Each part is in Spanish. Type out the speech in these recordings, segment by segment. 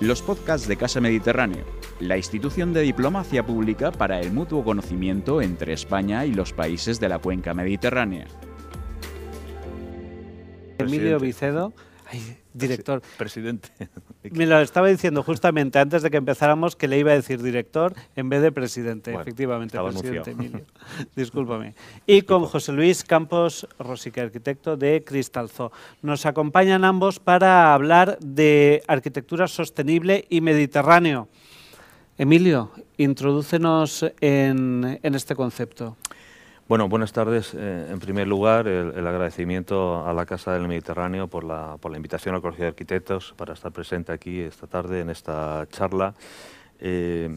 Los podcasts de Casa Mediterráneo, la institución de diplomacia pública para el mutuo conocimiento entre España y los países de la cuenca mediterránea. Emilio Vicedo, ay, director. Presidente. Me lo estaba diciendo justamente antes de que empezáramos que le iba a decir director en vez de presidente. Bueno, Efectivamente, presidente. Emilio. Discúlpame. Y con José Luis Campos Rosique, arquitecto de Cristalzo. Nos acompañan ambos para hablar de arquitectura sostenible y mediterráneo. Emilio, introdúcenos en, en este concepto. Bueno, buenas tardes. Eh, en primer lugar, el, agradecimiento a la Casa del Mediterráneo por la, por la invitación al Colegio de Arquitectos para estar presente aquí esta tarde en esta charla. Eh,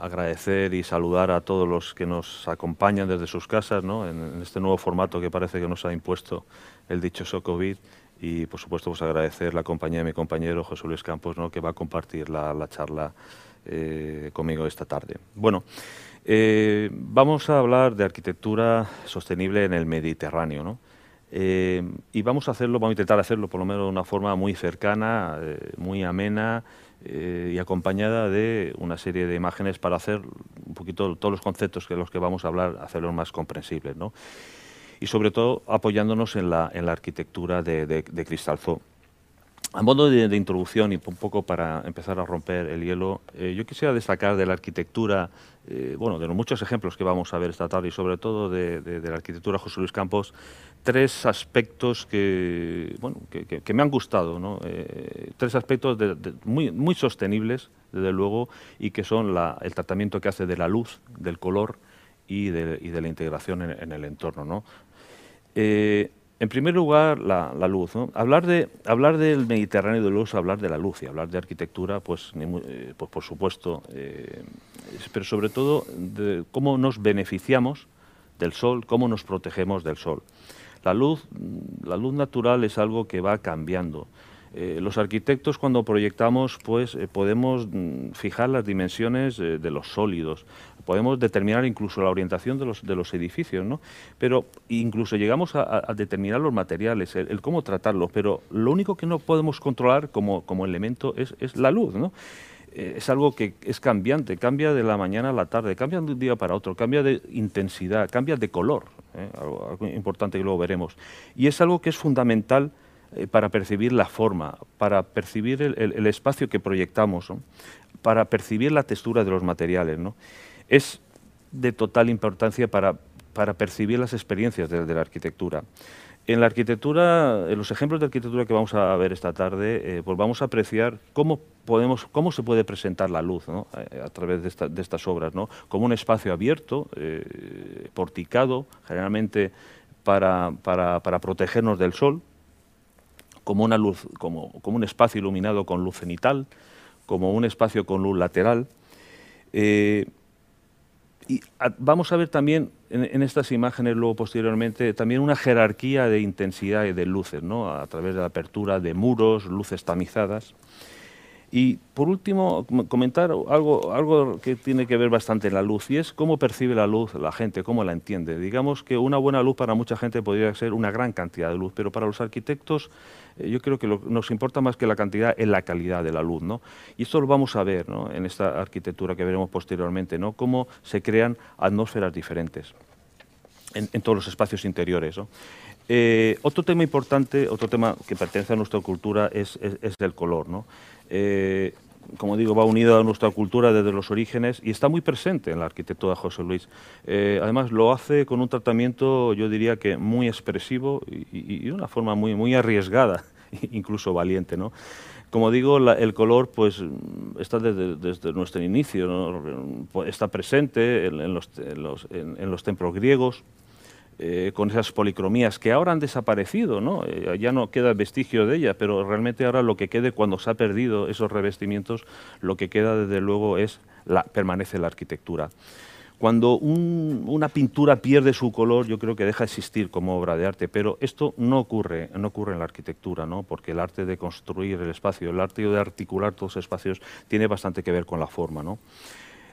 agradecer y saludar a todos los que nos acompañan desde sus casas ¿no? en, en este nuevo formato que parece que nos ha impuesto el dichoso COVID y por supuesto pues agradecer la compañía de mi compañero José Luis Campos ¿no? que va a compartir la, la charla eh, conmigo esta tarde. Bueno, eh, vamos a hablar de arquitectura sostenible en el Mediterráneo, ¿no? Eh, y vamos a hacerlo, vamos a intentar hacerlo por lo menos de una forma muy cercana, eh, muy amena y acompañada de una serie de imágenes para hacer un poquito todos los conceptos que los que vamos a hablar, hacerlos más comprensibles, ¿no? Y sobre todo apoyándonos en la, en la arquitectura de, de, de. A modo de, introducción y un poco para empezar a romper el hielo, eh, yo quisiera destacar de la arquitectura, eh, bueno, de los muchos ejemplos que vamos a ver esta tarde y sobre todo de, la arquitectura José Luis Campos, tres aspectos que, bueno, que, me han gustado, ¿no? Eh, tres aspectos muy, sostenibles, desde luego, y que son el tratamiento que hace de la luz, del color y de, la integración en, el entorno, ¿no? En primer lugar, la, luz. Hablar, de, hablar del Mediterráneo de luz, hablar de la luz y hablar de arquitectura, pues, eh, pues por supuesto, eh, pero sobre todo de cómo nos beneficiamos del sol, cómo nos protegemos del sol. La luz, la luz natural es algo que va cambiando. Eh, los arquitectos cuando proyectamos pues eh, podemos mm, fijar las dimensiones eh, de los sólidos, podemos determinar incluso la orientación de los, de los edificios, ¿no? pero incluso llegamos a, determinar los materiales, el, el cómo tratarlos, pero lo único que no podemos controlar como, como elemento es, es la luz. ¿no? Es algo que es cambiante, cambia de la mañana a la tarde, cambia de un día para otro, cambia de intensidad, cambia de color, algo, algo importante que luego veremos. Y es algo que es fundamental eh, para percibir la forma, para percibir el, espacio que proyectamos, para percibir la textura de los materiales. ¿no? Es de total importancia para, para percibir las experiencias de, la arquitectura. En la arquitectura, en los ejemplos de arquitectura que vamos a ver esta tarde, eh, pues vamos a apreciar cómo podemos, cómo se puede presentar la luz a, través de estas obras, ¿no? como un espacio abierto, eh, porticado, generalmente para, para- para protegernos del sol, como una luz, como, un espacio iluminado con luz cenital, como un espacio con luz lateral. Eh, y vamos a ver también en, en estas imágenes luego posteriormente también una jerarquía de intensidad y de luces, ¿no? a través de la apertura de muros, luces tamizadas. Y por último, com- comentar algo, algo que tiene que ver bastante en la luz, y es cómo percibe la luz la gente, cómo la entiende. Digamos que una buena luz para mucha gente podría ser una gran cantidad de luz, pero para los arquitectos eh, yo creo que lo- nos importa más que la cantidad es la calidad de la luz. ¿no? Y esto lo vamos a ver ¿no? en esta arquitectura que veremos posteriormente, ¿no? cómo se crean atmósferas diferentes en, en todos los espacios interiores. ¿no? Eh, otro tema importante, otro tema que pertenece a nuestra cultura es, es- es el color. ¿no? Eh, como digo, va unido a nuestra cultura desde los orígenes y está muy presente en la arquitectura de José Luis. Eh, además, lo hace con un tratamiento, yo diría que muy expresivo y, de una forma muy, muy arriesgada, incluso valiente. ¿no? Como digo, la- el color pues está desde, desde nuestro inicio, ¿no? Pues, está presente en, en los, en los- en los templos griegos, eh, con esas policromías que ahora han desaparecido, ¿no? Eh, ya no queda vestigio de ellas, pero realmente ahora lo que quede cuando se ha perdido esos revestimientos, lo que queda desde luego es la, permanece la arquitectura. Cuando un- una pintura pierde su color, yo creo que deja de existir como obra de arte, pero esto no ocurre, no ocurre en la arquitectura, ¿no? porque el arte de construir el espacio, el arte de articular todos los espacios, tiene bastante que ver con la forma. ¿no?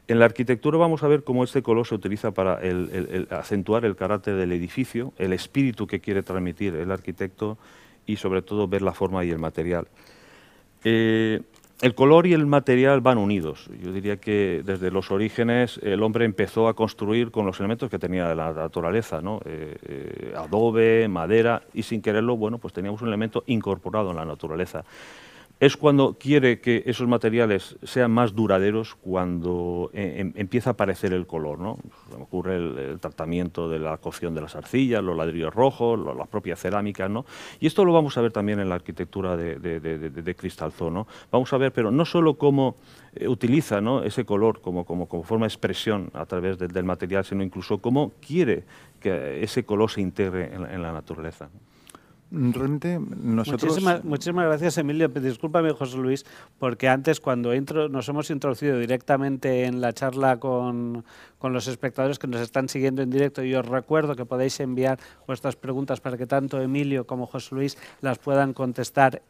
En la arquitectura vamos a ver cómo este color se utiliza para acentuar el carácter del edificio, el espíritu que quiere transmitir el arquitecto y sobre todo ver la forma y el material. Eh, el color y el material van unidos. Yo diría que desde los orígenes el hombre empezó a construir con los elementos que tenía de la naturaleza, ¿no? Eh, eh, adobe, madera, y sin quererlo, bueno, pues teníamos un elemento incorporado en la naturaleza es cuando quiere que esos materiales sean más duraderos cuando eh, em, empieza a aparecer el color. ¿no? ocurre el, tratamiento de la cocción de las arcillas, los ladrillos rojos, las propias cerámicas. ¿no? Y esto lo vamos a ver también en la arquitectura de, de, de. ¿no? Vamos a ver, pero no solo cómo eh, utiliza ese color como, forma de expresión a través del material, sino incluso cómo quiere que ese color se integre en la naturaleza. Realmente nosotros... Muchísimas, gracias, Emilio. Discúlpame, José Luis, porque antes cuando entro, nos hemos introducido directamente en la charla con, con, los espectadores que nos están siguiendo en directo y os recuerdo que podéis enviar vuestras preguntas para que tanto Emilio como José Luis las puedan contestar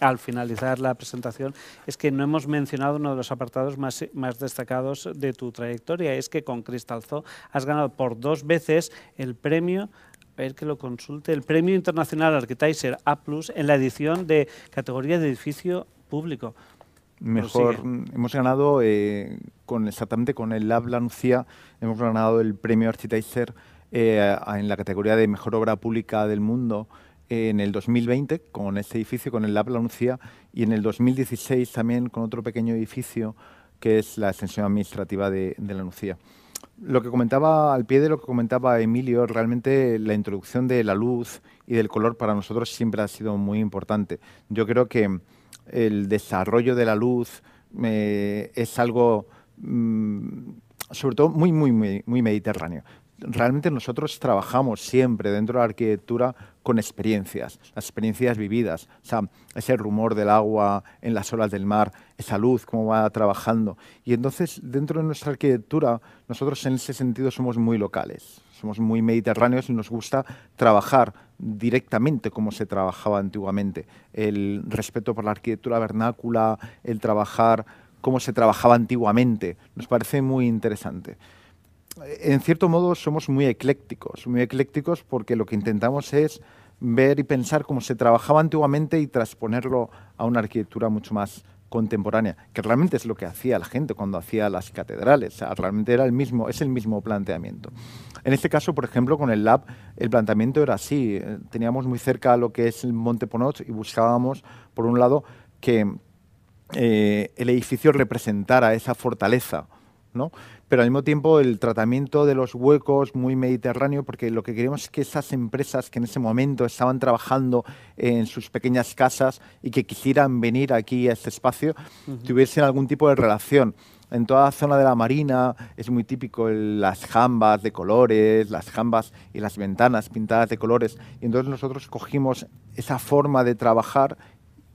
al finalizar la presentación. Es que no hemos mencionado uno de los apartados más, más destacados de tu trayectoria, es que con Cristalzo has ganado por dos veces el premio ver que lo consulte, el Premio Internacional Architizer A en la edición de categoría de edificio público. Mejor, hemos ganado eh, con exactamente con el Lab La Nucía, hemos ganado el Premio Architizer eh, en la categoría de Mejor Obra Pública del Mundo en el 2020 con este edificio, con el Lab La Nucía, y en el 2016 también con otro pequeño edificio que es la extensión administrativa de, de La Nucía lo que comentaba, al pie de lo que comentaba Emilio, realmente la introducción de la luz y del color para nosotros siempre ha sido muy importante. Yo creo que el desarrollo de la luz eh, es algo, mm, sobre todo, muy, muy, muy mediterráneo realmente nosotros trabajamos siempre dentro de la arquitectura con experiencias, las experiencias vividas, o sea, ese rumor del agua en las olas del mar, esa luz, cómo va trabajando. Y entonces, dentro de nuestra arquitectura, nosotros en ese sentido somos muy locales, somos muy mediterráneos y nos gusta trabajar directamente como se trabajaba antiguamente. El respeto por la arquitectura vernácula, el trabajar como se trabajaba antiguamente, nos parece muy interesante en cierto modo somos muy eclécticos, muy eclécticos porque lo que intentamos es ver y pensar cómo se trabajaba antiguamente y transponerlo a una arquitectura mucho más contemporánea, que realmente es lo que hacía la gente cuando hacía las catedrales, realmente era el mismo, es el mismo planteamiento. En este caso, por ejemplo, con el lab, el planteamiento era así, eh, teníamos muy cerca lo que es el Monte Ponot y buscábamos, por un lado, que eh, el edificio representara esa fortaleza, ¿no? Pero al mismo tiempo el tratamiento de los huecos muy mediterráneo, porque lo que queremos es que esas empresas que en ese momento estaban trabajando en sus pequeñas casas y que quisieran venir aquí a este espacio, tuviesen algún tipo de relación. En toda la zona de la marina es muy típico las jambas de colores, las jambas y las ventanas pintadas de colores. Y entonces nosotros cogimos esa forma de trabajar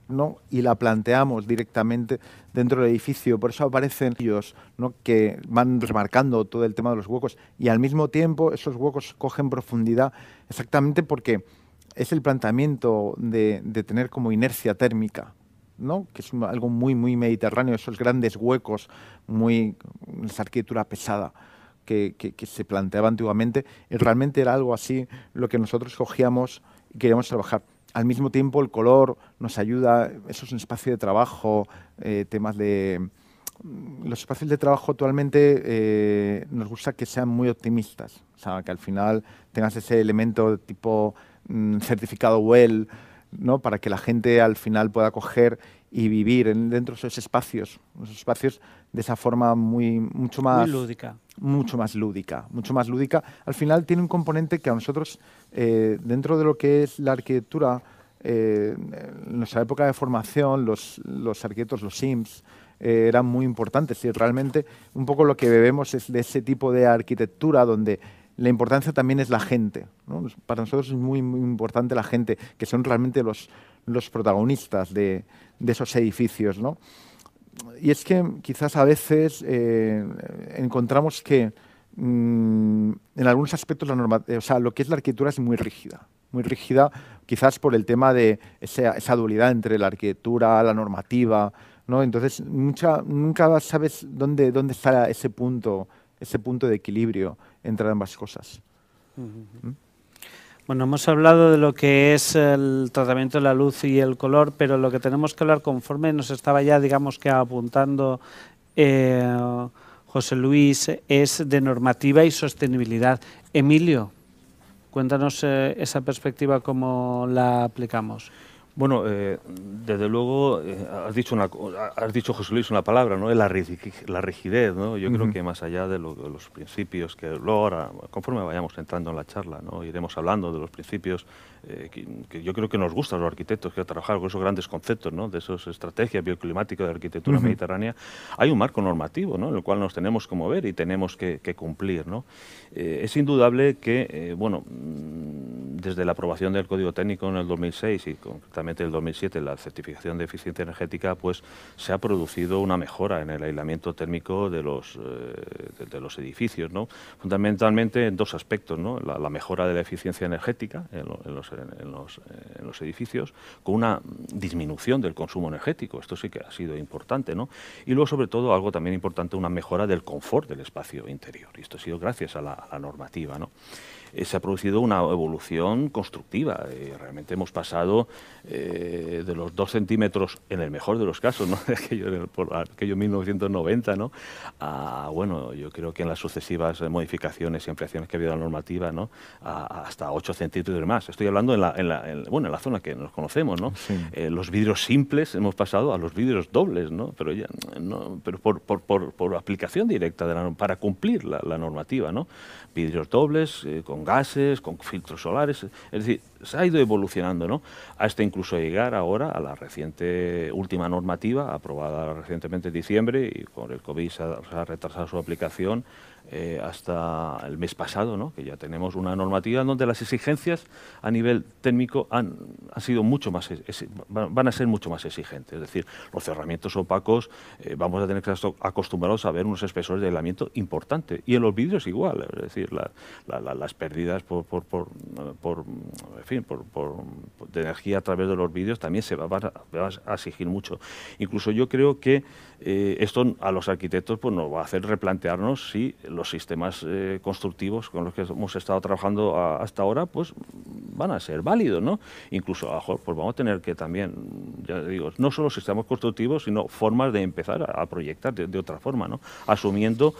¿no? y la planteamos directamente dentro del edificio. Por eso aparecen ellos ¿no? que van remarcando todo el tema de los huecos y al mismo tiempo esos huecos cogen profundidad exactamente porque es el planteamiento de, tener como inercia térmica. ¿no? que es algo muy, muy mediterráneo, esos grandes huecos, muy, esa arquitectura pesada que, que se planteaba antiguamente, y realmente era algo así lo que nosotros cogíamos y queríamos trabajar al mismo tiempo el color nos ayuda, eso es un espacio de trabajo, eh, temas de... Mm, los espacios de trabajo actualmente eh, nos gusta que sean muy optimistas, o sea, que al final tengas ese elemento tipo mm, certificado WELL, ¿no? para que la gente al final pueda coger y vivir dentro de esos espacios, esos espacios de esa forma muy mucho más lúdica, mucho más lúdica, mucho más lúdica. Al final tiene un componente que a nosotros eh, dentro de lo que es la arquitectura, eh, en nuestra época de formación, los, los arquitectos, los Sims, eh, eran muy importantes y realmente un poco lo que bebemos es de ese tipo de arquitectura donde la importancia también es la gente. Para nosotros es muy, muy importante la gente, que son realmente los, los protagonistas de, de esos edificios. ¿no? Y es que quizás a veces eh, encontramos que mm, en algunos aspectos la norma, o sea, lo que es la arquitectura es muy rígida, muy rígida quizás por el tema de esa, esa dualidad entre la arquitectura, la normativa, ¿no? Entonces mucha, nunca sabes dónde, dónde está ese punto, ese punto de equilibrio entre ambas cosas. Bueno, hemos hablado de lo que es el tratamiento de la luz y el color, pero lo que tenemos que hablar conforme nos estaba ya, digamos que apuntando eh, José Luis, es de normativa y sostenibilidad. Emilio, cuéntanos eh, esa perspectiva, cómo la aplicamos. Bueno, eh, desde luego, eh, has, dicho una, has dicho, José Luis, una palabra, ¿no? La, la rigidez, ¿no? Yo creo que más allá de, los principios, que luego ahora, conforme vayamos entrando en la charla, ¿no? Iremos hablando de los principios eh, que, yo creo que nos gustan los arquitectos, que trabajar con esos grandes conceptos, ¿no? De esas estrategias bioclimáticas de arquitectura mediterránea. Hay un marco normativo, ¿no? En el cual nos tenemos que mover y tenemos que, cumplir, ¿no? es indudable que, bueno, mm, desde la aprobación del Código Técnico en el 2006 y concretamente el 2007, la certificación de eficiencia energética, pues se ha producido una mejora en el aislamiento térmico de los, eh, de, los edificios, ¿no? fundamentalmente en dos aspectos, ¿no? la, mejora de la eficiencia energética en, los, en, los, en, los, edificios, con una disminución del consumo energético, esto sí que ha sido importante, ¿no? y luego sobre todo algo también importante, una mejora del confort del espacio interior, y esto ha sido gracias a la, a la normativa. ¿no? Eh, se ha producido una evolución constructiva. Eh, realmente hemos pasado eh, de los dos centímetros, en el mejor de los casos, ¿no? de aquello, por aquello 1990, ¿no? a, bueno, yo creo que en las sucesivas modificaciones y ampliaciones que ha habido la normativa, ¿no? hasta 8 centímetros más. Estoy hablando en la, en la, bueno, en la zona que nos conocemos. ¿no? los vidrios simples hemos pasado a los vidrios dobles, ¿no? pero, ya, no, pero por, por, por, por aplicación directa de la, para cumplir la, la normativa. ¿no? Vidrios dobles, con con gases, con filtros solares, es decir, se ha ido evolucionando, ¿no? Hasta incluso llegar ahora a la reciente última normativa, aprobada recientemente en diciembre, y con el COVID se ha retrasado su aplicación, eh, hasta el mes pasado, ¿no? que ya tenemos una normativa donde las exigencias a nivel técnico han, sido mucho más, van a ser mucho más exigentes. Es decir, los cerramientos opacos eh, vamos a tener que estar acostumbrados a ver unos espesores de aislamiento importantes. Y en los vidrios igual, es decir, las pérdidas por, por, por, en fin, por, de energía a través de los vidrios también se van a, a, exigir mucho. Incluso yo creo que eh, esto a los arquitectos pues, nos va a hacer replantearnos si los sistemas eh, constructivos con los que hemos estado trabajando hasta ahora, pues van a ser válidos, ¿no? Incluso, pues vamos a tener que también, ya digo, no solo sistemas constructivos, sino formas de empezar a, proyectar de, otra forma, ¿no? Asumiendo,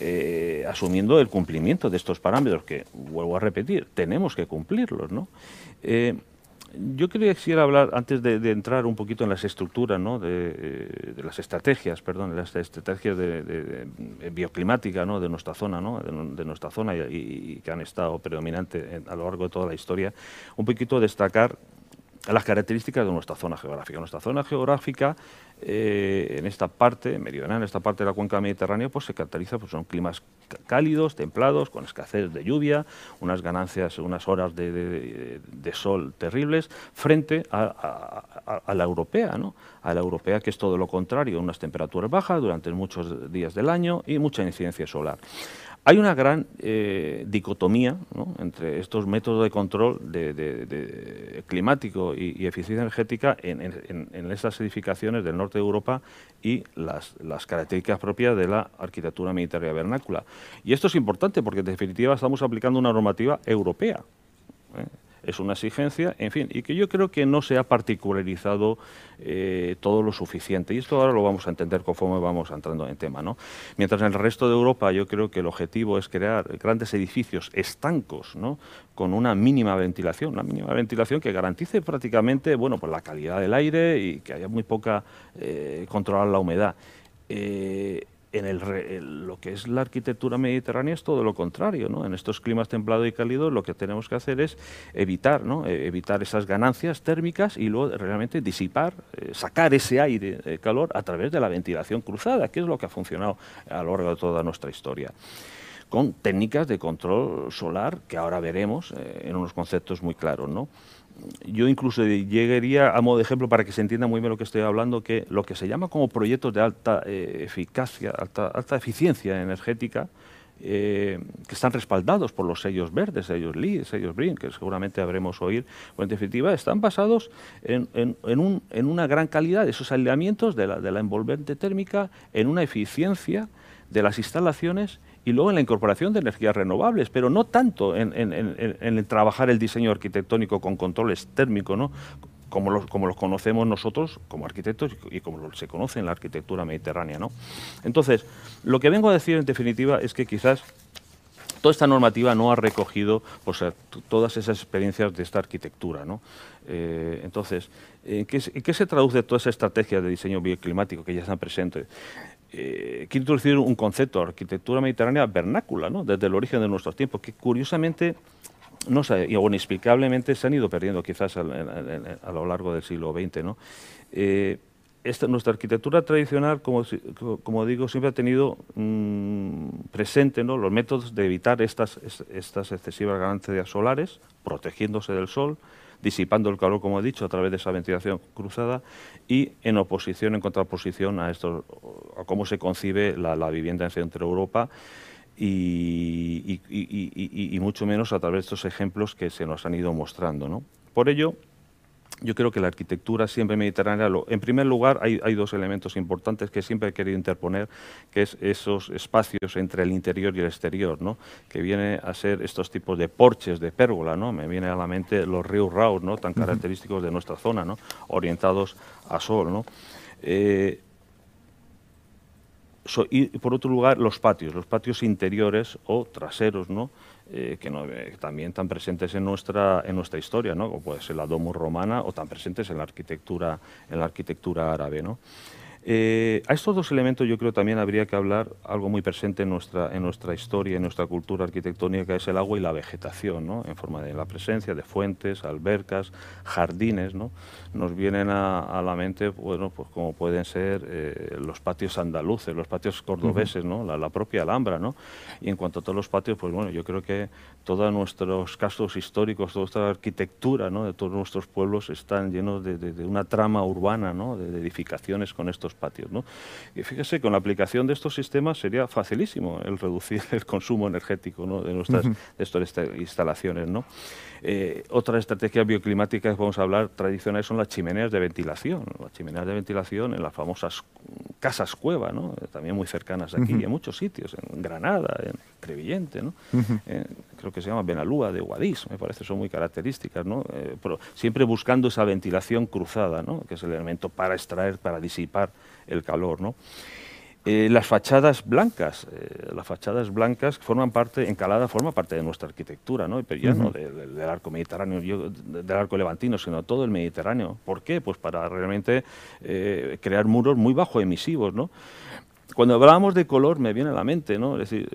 eh, asumiendo el cumplimiento de estos parámetros que, vuelvo a repetir, tenemos que cumplirlos, ¿no? Eh, yo quisiera hablar, antes de, entrar un poquito en las estructuras, ¿no? de, eh, las estrategias, perdón, las estrategias de, bioclimática ¿no? de nuestra zona, ¿no? de, nuestra zona y, que han estado predominantes a lo largo de toda la historia, un poquito destacar las características de nuestra zona geográfica. Nuestra zona geográfica, eh, en esta parte meridional, en esta parte de la cuenca mediterránea, pues se caracteriza, pues son climas cálidos, templados, con escasez de lluvia, unas ganancias, unas horas de, sol terribles, frente a, a, la europea, ¿no? A la europea que es todo lo contrario, unas temperaturas bajas durante muchos días del año y mucha incidencia solar. Hay una gran eh, dicotomía entre estos métodos de control climático y, eficiencia energética en, en, estas edificaciones del norte de Europa y las, características propias de la arquitectura mediterránea vernácula. Y esto es importante porque en definitiva estamos aplicando una normativa europea. ¿eh? Es una exigencia, en fin, y que yo creo que no se ha particularizado eh, todo lo suficiente. Y esto ahora lo vamos a entender conforme vamos entrando en tema. ¿no? Mientras en el resto de Europa yo creo que el objetivo es crear grandes edificios estancos, ¿no? con una mínima ventilación, una mínima ventilación que garantice prácticamente bueno, pues la calidad del aire y que haya muy poca eh, controlar la humedad. Eh, en el, lo que es la arquitectura mediterránea es todo lo contrario, ¿no? En estos climas templados y cálidos lo que tenemos que hacer es evitar, ¿no? E, evitar esas ganancias térmicas y luego realmente disipar, eh, sacar ese aire calor a través de la ventilación cruzada, que es lo que ha funcionado a lo largo de toda nuestra historia con técnicas de control solar que ahora veremos eh, en unos conceptos muy claros, ¿no? Yo incluso llegaría a modo de ejemplo para que se entienda muy bien lo que estoy hablando, que lo que se llama como proyectos de alta eh, eficacia, alta, alta, eficiencia energética, eh, que están respaldados por los sellos verdes, sellos LEED, sellos BRIN, que seguramente habremos oír, en definitiva están basados en, un, en una gran calidad de esos aislamientos de la, de la envolvente térmica, en una eficiencia de las instalaciones y luego en la incorporación de energías renovables, pero no tanto en, trabajar el diseño arquitectónico con controles térmicos, ¿no? como los, como los conocemos nosotros como arquitectos y como se conoce en la arquitectura mediterránea. ¿no? Entonces, lo que vengo a decir en definitiva es que quizás toda esta normativa no ha recogido pues, todas esas experiencias de esta arquitectura. ¿no? Eh, entonces, ¿en qué, se traduce toda esa estrategia de diseño bioclimático que ya están presentes? Eh, introducir un concepto, arquitectura mediterránea vernácula, ¿no? desde el origen de nuestros tiempos, que curiosamente no sé, y inexplicablemente se han ido perdiendo quizás a, lo largo del siglo XX. ¿no? Eh, esta, nuestra arquitectura tradicional, como, como, digo, siempre ha tenido mm, presente ¿no? los métodos de evitar estas, estas excesivas ganancias solares, protegiéndose del sol, disipando el calor, como he dicho, a través de esa ventilación cruzada y en oposición, en contraposición a, esto, a cómo se concibe la, vivienda en Centro Europa y, mucho menos a través de estos ejemplos que se nos han ido mostrando. ¿no? Por ello, yo creo que la arquitectura siempre mediterránea, en primer lugar, hay, dos elementos importantes que siempre he querido interponer, que es esos espacios entre el interior y el exterior, ¿no? que viene a ser estos tipos de porches, de pérgola, ¿no? me viene a la mente los ríos raos, ¿no? tan característicos de nuestra zona, ¿no? orientados a sol. ¿no? Eh, y por otro lugar los patios, los patios interiores o traseros, ¿no? Eh, que, eh, también están presentes en nuestra, en nuestra historia, ¿no? como puede ser la domus romana o tan presentes en la arquitectura, en la arquitectura árabe. ¿no? Eh, a estos dos elementos yo creo también habría que hablar algo muy presente en nuestra, en nuestra historia, en nuestra cultura arquitectónica, que es el agua y la vegetación, ¿no? en forma de la presencia de fuentes, albercas, jardines. ¿no? Nos vienen a, la mente, bueno, pues como pueden ser eh, los patios andaluces, los patios cordobeses, ¿no? La, propia Alhambra. ¿no? Y en cuanto a todos los patios, pues bueno, yo creo que todos nuestros castos históricos, toda esta arquitectura ¿no? de todos nuestros pueblos están llenos de una trama urbana, ¿no? de edificaciones con estos patios. ¿no? Y fíjese, con la aplicación de estos sistemas sería facilísimo el reducir el consumo energético de nuestras estas instalaciones. ¿no? Eh, otra estrategia bioclimática que vamos a hablar tradicionales son las chimeneas de ventilación. Las chimeneas de ventilación en las famosas casas cueva, ¿no? también muy cercanas aquí, y en muchos sitios, en Granada, en Crevillente, ¿no? Eh, creo que se llama Benalúa de Guadix, me parece, son muy características, ¿no? Eh, pero siempre buscando esa ventilación cruzada, ¿no? que es el elemento para extraer, para disipar el calor. ¿no? Eh, las fachadas blancas, eh, las fachadas blancas forman parte, Encalada forma parte de nuestra arquitectura, ¿no? pero ya no del arco mediterráneo, del arco levantino, sino todo el Mediterráneo. ¿Por qué? Pues para realmente eh, crear muros muy bajo emisivos, ¿no? Cuando hablábamos de color me viene a la mente, ¿no? Es decir,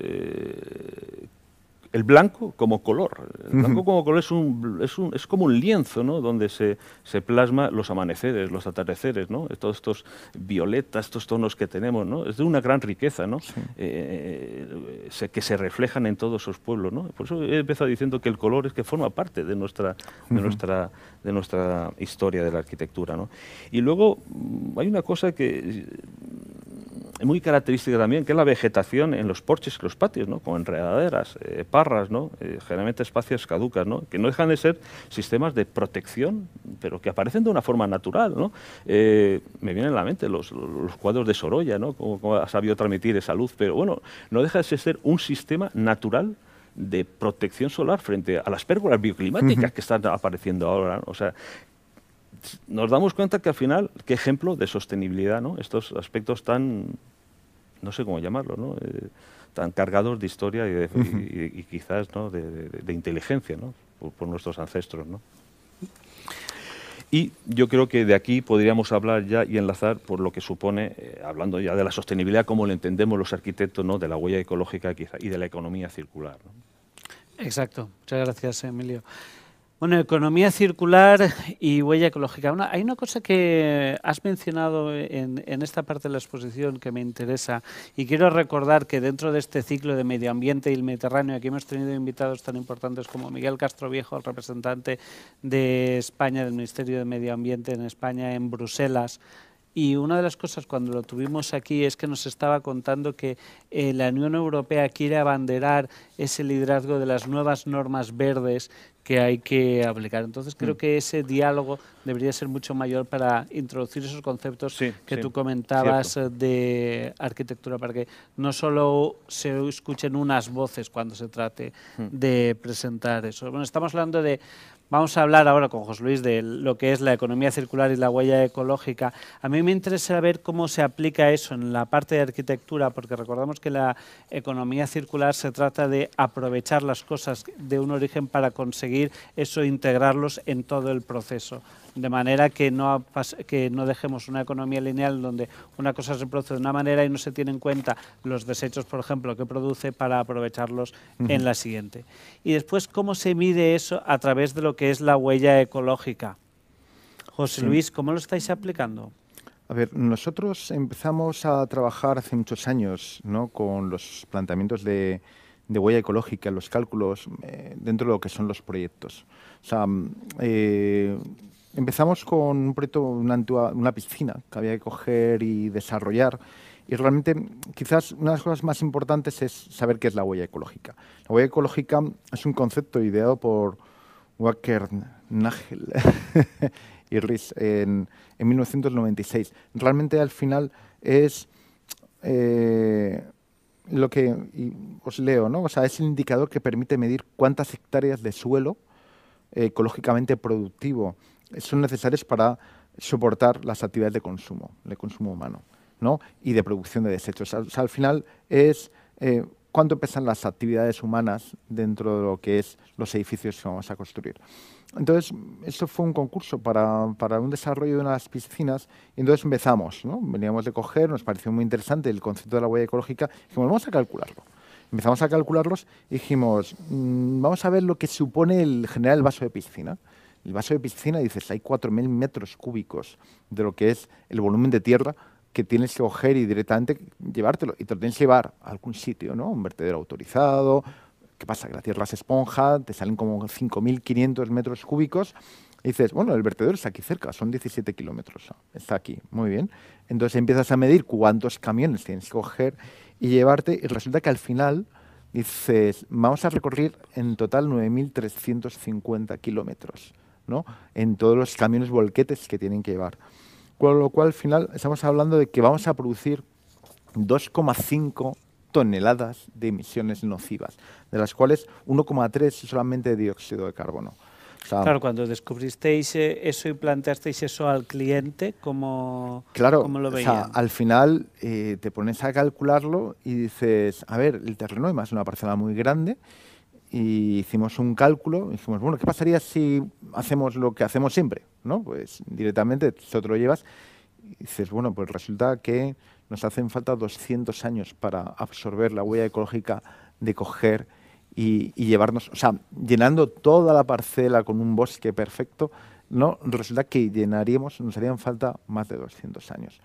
el blanco como color. El blanco como color es, un, es, un, es como un lienzo, ¿no? Donde se, se, plasma los amaneceres, los atardeceres, ¿no? Todos estos violetas, estos tonos que tenemos, ¿no? Es de una gran riqueza, ¿no? Eh, que se reflejan en todos esos pueblos, ¿no? Por eso he empezado diciendo que el color es que forma parte de nuestra, de nuestra, de nuestra historia de la arquitectura, ¿no? Y luego mm, hay una cosa que muy característica también, que es la vegetación en los porches y los patios, ¿no? como enredaderas, eh, parras, ¿no? Eh, generalmente espacios caducas, ¿no? que no dejan de ser sistemas de protección, pero que aparecen de una forma natural. ¿no? Eh, me vienen a la mente los, cuadros de Sorolla, ¿no? Como, ha sabido transmitir esa luz, pero bueno, no deja de ser un sistema natural de protección solar frente a las pérgolas bioclimáticas que están apareciendo ahora. O sea, nos damos cuenta que al final, qué ejemplo de sostenibilidad, ¿no? Estos aspectos tan, no sé cómo llamarlo, ¿no? Eh, tan cargados de historia y, quizás ¿no? de, inteligencia, ¿no? Por, nuestros ancestros, ¿no? Y yo creo que de aquí podríamos hablar ya y enlazar por lo que supone, eh, hablando ya de la sostenibilidad, como lo entendemos los arquitectos, ¿no? de la huella ecológica quizá, y de la economía circular. Exacto. Muchas gracias, Emilio. Bueno, economía circular y huella ecológica. hay una cosa que has mencionado en, esta parte de la exposición que me interesa y quiero recordar que dentro de este ciclo de medio ambiente y el Mediterráneo aquí hemos tenido invitados tan importantes como Miguel Castro Viejo, el representante de España del Ministerio de Medio Ambiente en España en Bruselas, y una de las cosas cuando lo tuvimos aquí es que nos estaba contando que eh, la Unión Europea quiere abanderar ese liderazgo de las nuevas normas verdes que hay que aplicar. Entonces creo mm. que ese diálogo debería ser mucho mayor para introducir esos conceptos que tú comentabas eh, de arquitectura, para que no solo se escuchen unas voces cuando se trate mm. de presentar eso. Bueno, estamos hablando de Vamos a hablar ahora con José Luis de lo que es la economía circular y la huella ecológica. A mí me interesa ver cómo se aplica eso en la parte de arquitectura, porque recordamos que la economía circular se trata de aprovechar las cosas de un origen para conseguir eso, integrarlos en todo el proceso de manera que no, que no dejemos una economía lineal donde una cosa se produce de una manera y no se tiene en cuenta los desechos, por ejemplo, que produce para aprovecharlos en la siguiente. Y después, ¿cómo se mide eso a través de lo que es la huella ecológica? José Luis, ¿cómo lo estáis aplicando? A ver, nosotros empezamos a trabajar hace muchos años ¿no? con los planteamientos de, huella ecológica, los cálculos eh, dentro de lo que son los proyectos. O sea, eh, empezamos con un proyecto, una, una piscina que había que coger y desarrollar. Y realmente, quizás una de las cosas más importantes es saber qué es la huella ecológica. La huella ecológica es un concepto ideado por Wacker Nagel y Ries en, en, 1996. Realmente, al final, es eh, lo que os leo, ¿no? O sea, es el indicador que permite medir cuántas hectáreas de suelo ecológicamente productivo son necesarios para soportar las actividades de consumo, de consumo humano ¿no? y de producción de desechos. al final es eh, cuánto pesan las actividades humanas dentro de lo que es los edificios que vamos a construir. Entonces, esto fue un concurso para, para, un desarrollo de unas piscinas entonces empezamos, ¿no? Veníamos de coger, nos pareció muy interesante el concepto de la huella ecológica, dijimos, vamos a calcularlo. Empezamos a calcularlos y dijimos, mm, vamos a ver lo que supone el generar el vaso de piscina el vaso de piscina, dices, hay 4.000 metros cúbicos de lo que es el volumen de tierra que tienes que coger y directamente llevártelo. Y te lo tienes que llevar a algún sitio, ¿no? Un vertedero autorizado. ¿Qué pasa? Que la tierra se esponja, te salen como 5.500 metros cúbicos. Y dices, bueno, el vertedero está aquí cerca, son 17 kilómetros. Está aquí, muy bien. Entonces empiezas a medir cuántos camiones tienes que coger y llevarte. Y resulta que al final dices, vamos a recorrer en total 9.350 kilómetros en todos los camiones volquetes que tienen que llevar. Con lo cual, al final, estamos hablando de que vamos a producir 2,5 toneladas de emisiones nocivas, de las cuales 1,3 es solamente dióxido de carbono. claro, cuando descubristeis eh, eso y planteasteis eso al cliente, ¿cómo, claro, lo veían? O al final eh, te pones a calcularlo y dices, a ver, el terreno es una parcela muy grande y hicimos un cálculo y dijimos, bueno, ¿qué pasaría si hacemos lo que hacemos siempre? ¿no? Pues directamente tú te lo llevas y dices, bueno, pues resulta que nos hacen falta 200 años para absorber la huella ecológica de coger y, llevarnos, o sea, llenando toda la parcela con un bosque perfecto, no, resulta que llenaríamos, nos harían falta más de 200 años.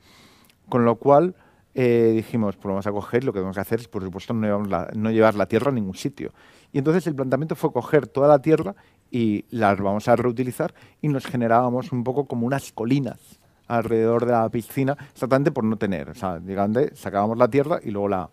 Con lo cual, eh, dijimos, pues vamos a coger, lo que tenemos que hacer es, por supuesto, no, llevar la tierra a ningún sitio. Y entonces el planteamiento fue coger toda la tierra y la vamos a reutilizar y nos generábamos un poco como unas colinas alrededor de la piscina, exactamente por no tener, o sea, sacábamos la tierra y luego la...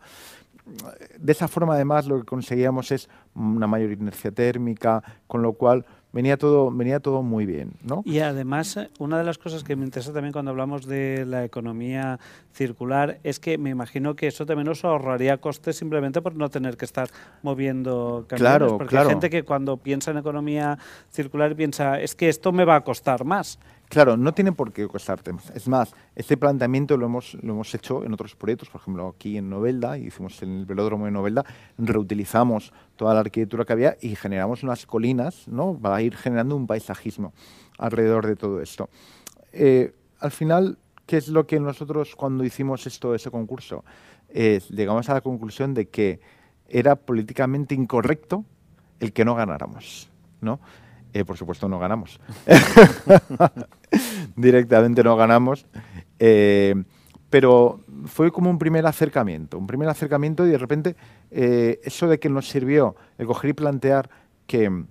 De esa forma, además, lo que conseguíamos es una mayor inercia térmica, con lo cual venía todo, venía todo muy bien. ¿no? Y además, una de las cosas que me interesa también cuando hablamos de la economía circular es que me imagino que eso también nos ahorraría costes simplemente por no tener que estar moviendo camiones. Claro, porque hay gente que cuando piensa en economía circular piensa, es que esto me va a costar más. Claro, no tiene por qué costarte. Es más, este planteamiento lo hemos, lo hemos hecho en otros proyectos, por ejemplo, aquí en Novelda, hicimos en el velódromo de Novelda, reutilizamos toda la arquitectura que había y generamos unas colinas, ¿no? Para ir generando un paisajismo alrededor de todo esto. Eh, al final, ¿qué es lo que nosotros cuando hicimos esto, ese concurso? llegamos a la conclusión de que era políticamente incorrecto el que no ganáramos, ¿no? Eh, por supuesto no ganamos. Directamente no ganamos. Eh, pero fue como un primer acercamiento, un primer acercamiento y de repente eh, eso de que nos sirvió el coger y plantear que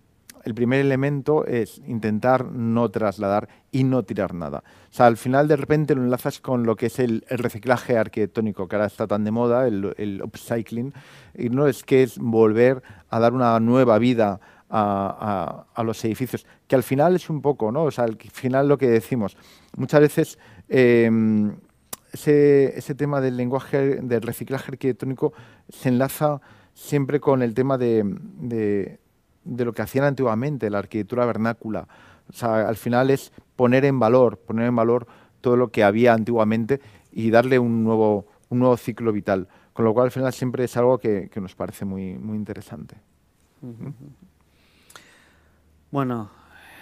el primer elemento es intentar no trasladar y no tirar nada. O sea, al final de repente lo enlazas con lo que es el, reciclaje arquitectónico, que ahora está tan de moda, el, upcycling, y no es que es volver a dar una nueva vida a, los edificios, que al final es un poco, ¿no? O sea, al final lo que decimos, muchas veces em, ese, tema del lenguaje, del reciclaje arquitectónico se enlaza siempre con el tema de de lo que hacían antiguamente, la arquitectura vernácula. O sea, al final es poner en valor, poner en valor todo lo que había antiguamente y darle un nuevo, un nuevo ciclo vital. Con lo cual, al final, siempre es algo que, nos parece muy, muy interesante. Bueno,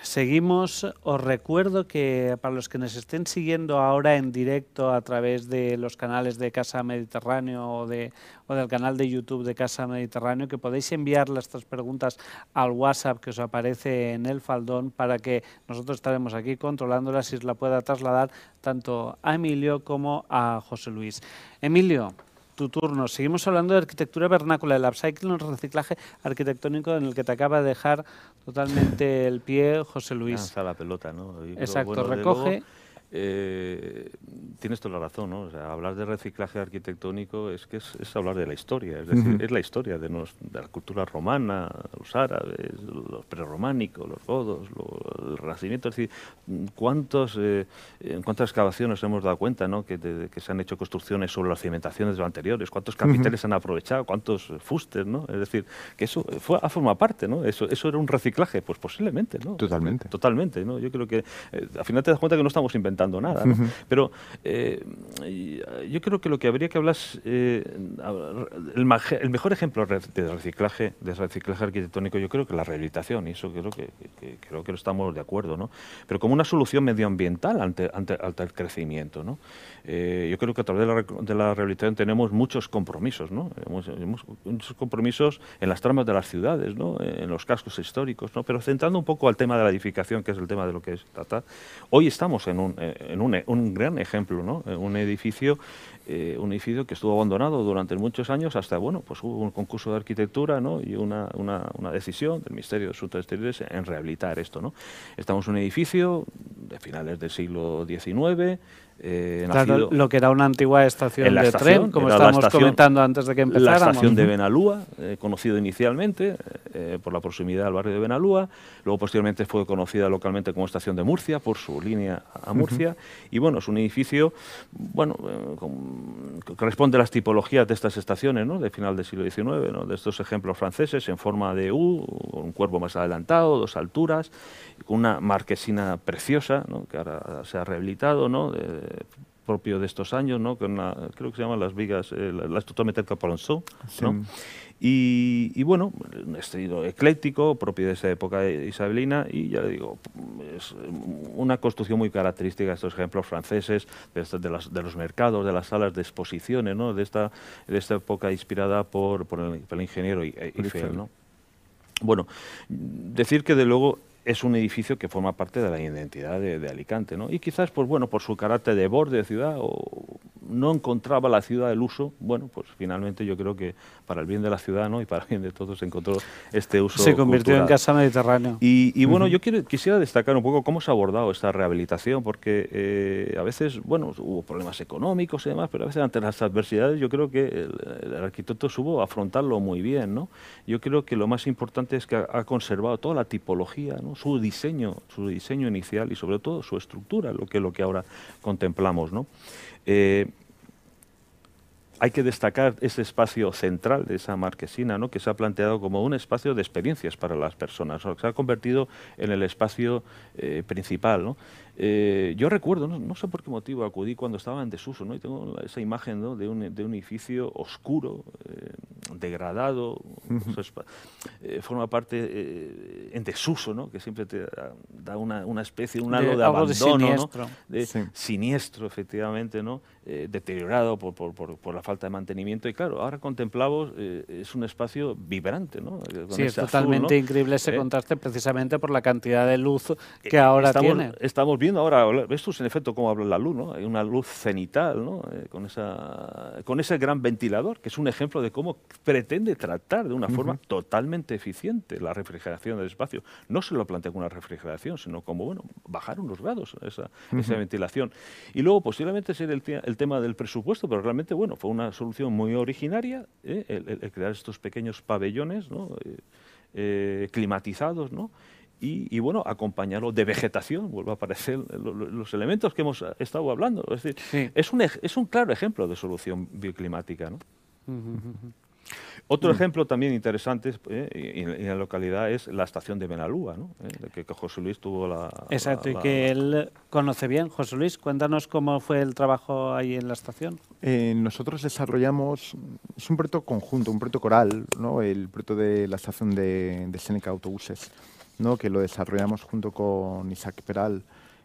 Seguimos, os recuerdo que para los que nos estén siguiendo ahora en directo a través de los canales de Casa Mediterráneo o, de, o del canal de YouTube de Casa Mediterráneo, que podéis enviar estas preguntas al WhatsApp que os aparece en el faldón para que nosotros estaremos aquí controlándolas y la pueda trasladar tanto a Emilio como a José Luis. Emilio, tu turno. Seguimos hablando de arquitectura vernácula, el upcycling, el reciclaje arquitectónico en el que te acaba de dejar totalmente el pie José Luis. la pelota, ¿no? Exacto, recoge eh, tienes toda la razón, ¿no? O sea, hablar de reciclaje arquitectónico es que es, hablar de la historia, es decir, es la historia de, de, la cultura romana, los árabes, los prerrománicos, los godos, el renacimiento, es decir, ¿cuántos, eh, en cuántas excavaciones hemos dado cuenta, ¿no? Que, que, se han hecho construcciones sobre las cimentaciones de los anteriores, cuántos capiteles han aprovechado, cuántos fustes, ¿no? Es decir, que eso fue, a forma parte, ¿no? Eso, eso era un reciclaje, pues posiblemente, ¿no? Totalmente. Totalmente, ¿no? Yo creo que eh, al final te das cuenta que no estamos inventando nada. Pero eh, yo creo que lo que habría que hablar es eh, el, mejor ejemplo de reciclaje, de reciclaje arquitectónico, yo creo que la rehabilitación, y eso creo que, creo que estamos de acuerdo, ¿no? Pero como una solución medioambiental ante, ante, el crecimiento, ¿no? Eh, yo creo que a través de la, de la, rehabilitación tenemos muchos compromisos, ¿no? Hemos, muchos compromisos en las tramas de las ciudades, ¿no? En los cascos históricos, ¿no? Pero centrando un poco al tema de la edificación, que es el tema de lo que es tratar, hoy estamos en un, en un, un, gran ejemplo, ¿no? un edificio, eh, un edificio que estuvo abandonado durante muchos años hasta, bueno, pues hubo un concurso de arquitectura ¿no? y una, una, una decisión del Ministerio de Asuntos Exteriores en rehabilitar esto. ¿no? Estamos en un edificio de finales del siglo XIX, eh, lo que era una antigua estación de tren, como estábamos comentando antes de que empezáramos. La estación de Benalúa, eh, conocido inicialmente eh, por la proximidad al barrio de Benalúa, luego posteriormente fue conocida localmente como estación de Murcia por su línea a Murcia, y bueno, es un edificio, bueno, que corresponde a las tipologías de estas estaciones, ¿no? de final del siglo XIX, ¿no? de estos ejemplos franceses en forma de U, un cuerpo más adelantado, dos alturas, con una marquesina preciosa, ¿no? que ahora se ha rehabilitado, ¿no? propio de estos años, ¿no? Con creo que se llaman las vigas, eh, la, la estructura metálica Palonceau, ¿no? Y, y, bueno, un estilo ecléctico, propio de esa época isabelina, y ya le digo, es una construcción muy característica de estos ejemplos franceses, de, de, las, de los mercados, de las salas de exposiciones, ¿no? de, esta, de esta época inspirada por, por, el, ingeniero Eiffel. ¿no? Bueno, decir que de luego es un edificio que forma parte de la identidad de, Alicante, ¿no? Y quizás, pues bueno, por su carácter de borde de ciudad, o no encontraba la ciudad el uso, bueno, pues finalmente yo creo que para el bien de la ciudad, ¿no? Y para el bien de todos se encontró este uso Se convirtió en casa mediterráneo. Y, bueno, yo quiero, quisiera destacar un poco cómo se ha abordado esta rehabilitación, porque eh, a veces, bueno, hubo problemas económicos y demás, pero a veces ante las adversidades yo creo que el, arquitecto supo afrontarlo muy bien, ¿no? Yo creo que lo más importante es que ha, ha conservado toda la tipología, ¿no? Su diseño, su diseño inicial y sobre todo su estructura, lo que lo que ahora contemplamos, ¿no? Eh, hay que destacar ese espacio central de esa marquesina, ¿no? que se ha planteado como un espacio de experiencias para las personas, o se ha convertido en el espacio eh, principal. ¿no? Eh, yo recuerdo, no, sé por qué motivo acudí cuando estaba en desuso, ¿no? y tengo esa imagen de, un, de, un, edificio oscuro, eh, degradado, eh, forma parte en desuso, ¿no? que siempre te da una, una especie, un halo de, abandono, siniestro. De, siniestro, efectivamente, ¿no? deteriorado por, por, por, la falta de mantenimiento. Y claro, ahora contemplamos, es un espacio vibrante. ¿no? sí, es totalmente increíble ese contraste precisamente por la cantidad de luz que ahora tiene. Estamos viendo ahora, esto es en efecto cómo habla la luz, ¿no? Hay una luz cenital, ¿no? Eh, con, esa, con ese gran ventilador, que es un ejemplo de cómo pretende tratar de una forma totalmente eficiente la refrigeración del espacio. No se lo plantea como una refrigeración, sino como, bueno, bajar unos grados esa, ventilación. Y luego, posiblemente, ser el, el, tema del presupuesto, pero realmente, bueno, fue una solución muy originaria ¿eh? el, crear estos pequeños pabellones ¿no? Eh, eh, climatizados, ¿no? Y, bueno, acompañarlo de vegetación, vuelvo a aparecer los elementos que hemos estado hablando. Es decir, es, un, es un claro ejemplo de solución bioclimática. ¿no? Otro mm. ejemplo también interesante eh, en, la localidad es la estación de Benalúa, ¿no? Eh, que, José Luis tuvo la... Exacto, y que él conoce bien. José Luis, cuéntanos cómo fue el trabajo ahí en la estación. Eh, nosotros desarrollamos, es un proyecto conjunto, un proyecto coral, ¿no? el proyecto de la estación de, de Seneca Autobuses, ¿no? que lo desarrollamos junto con Isaac Peral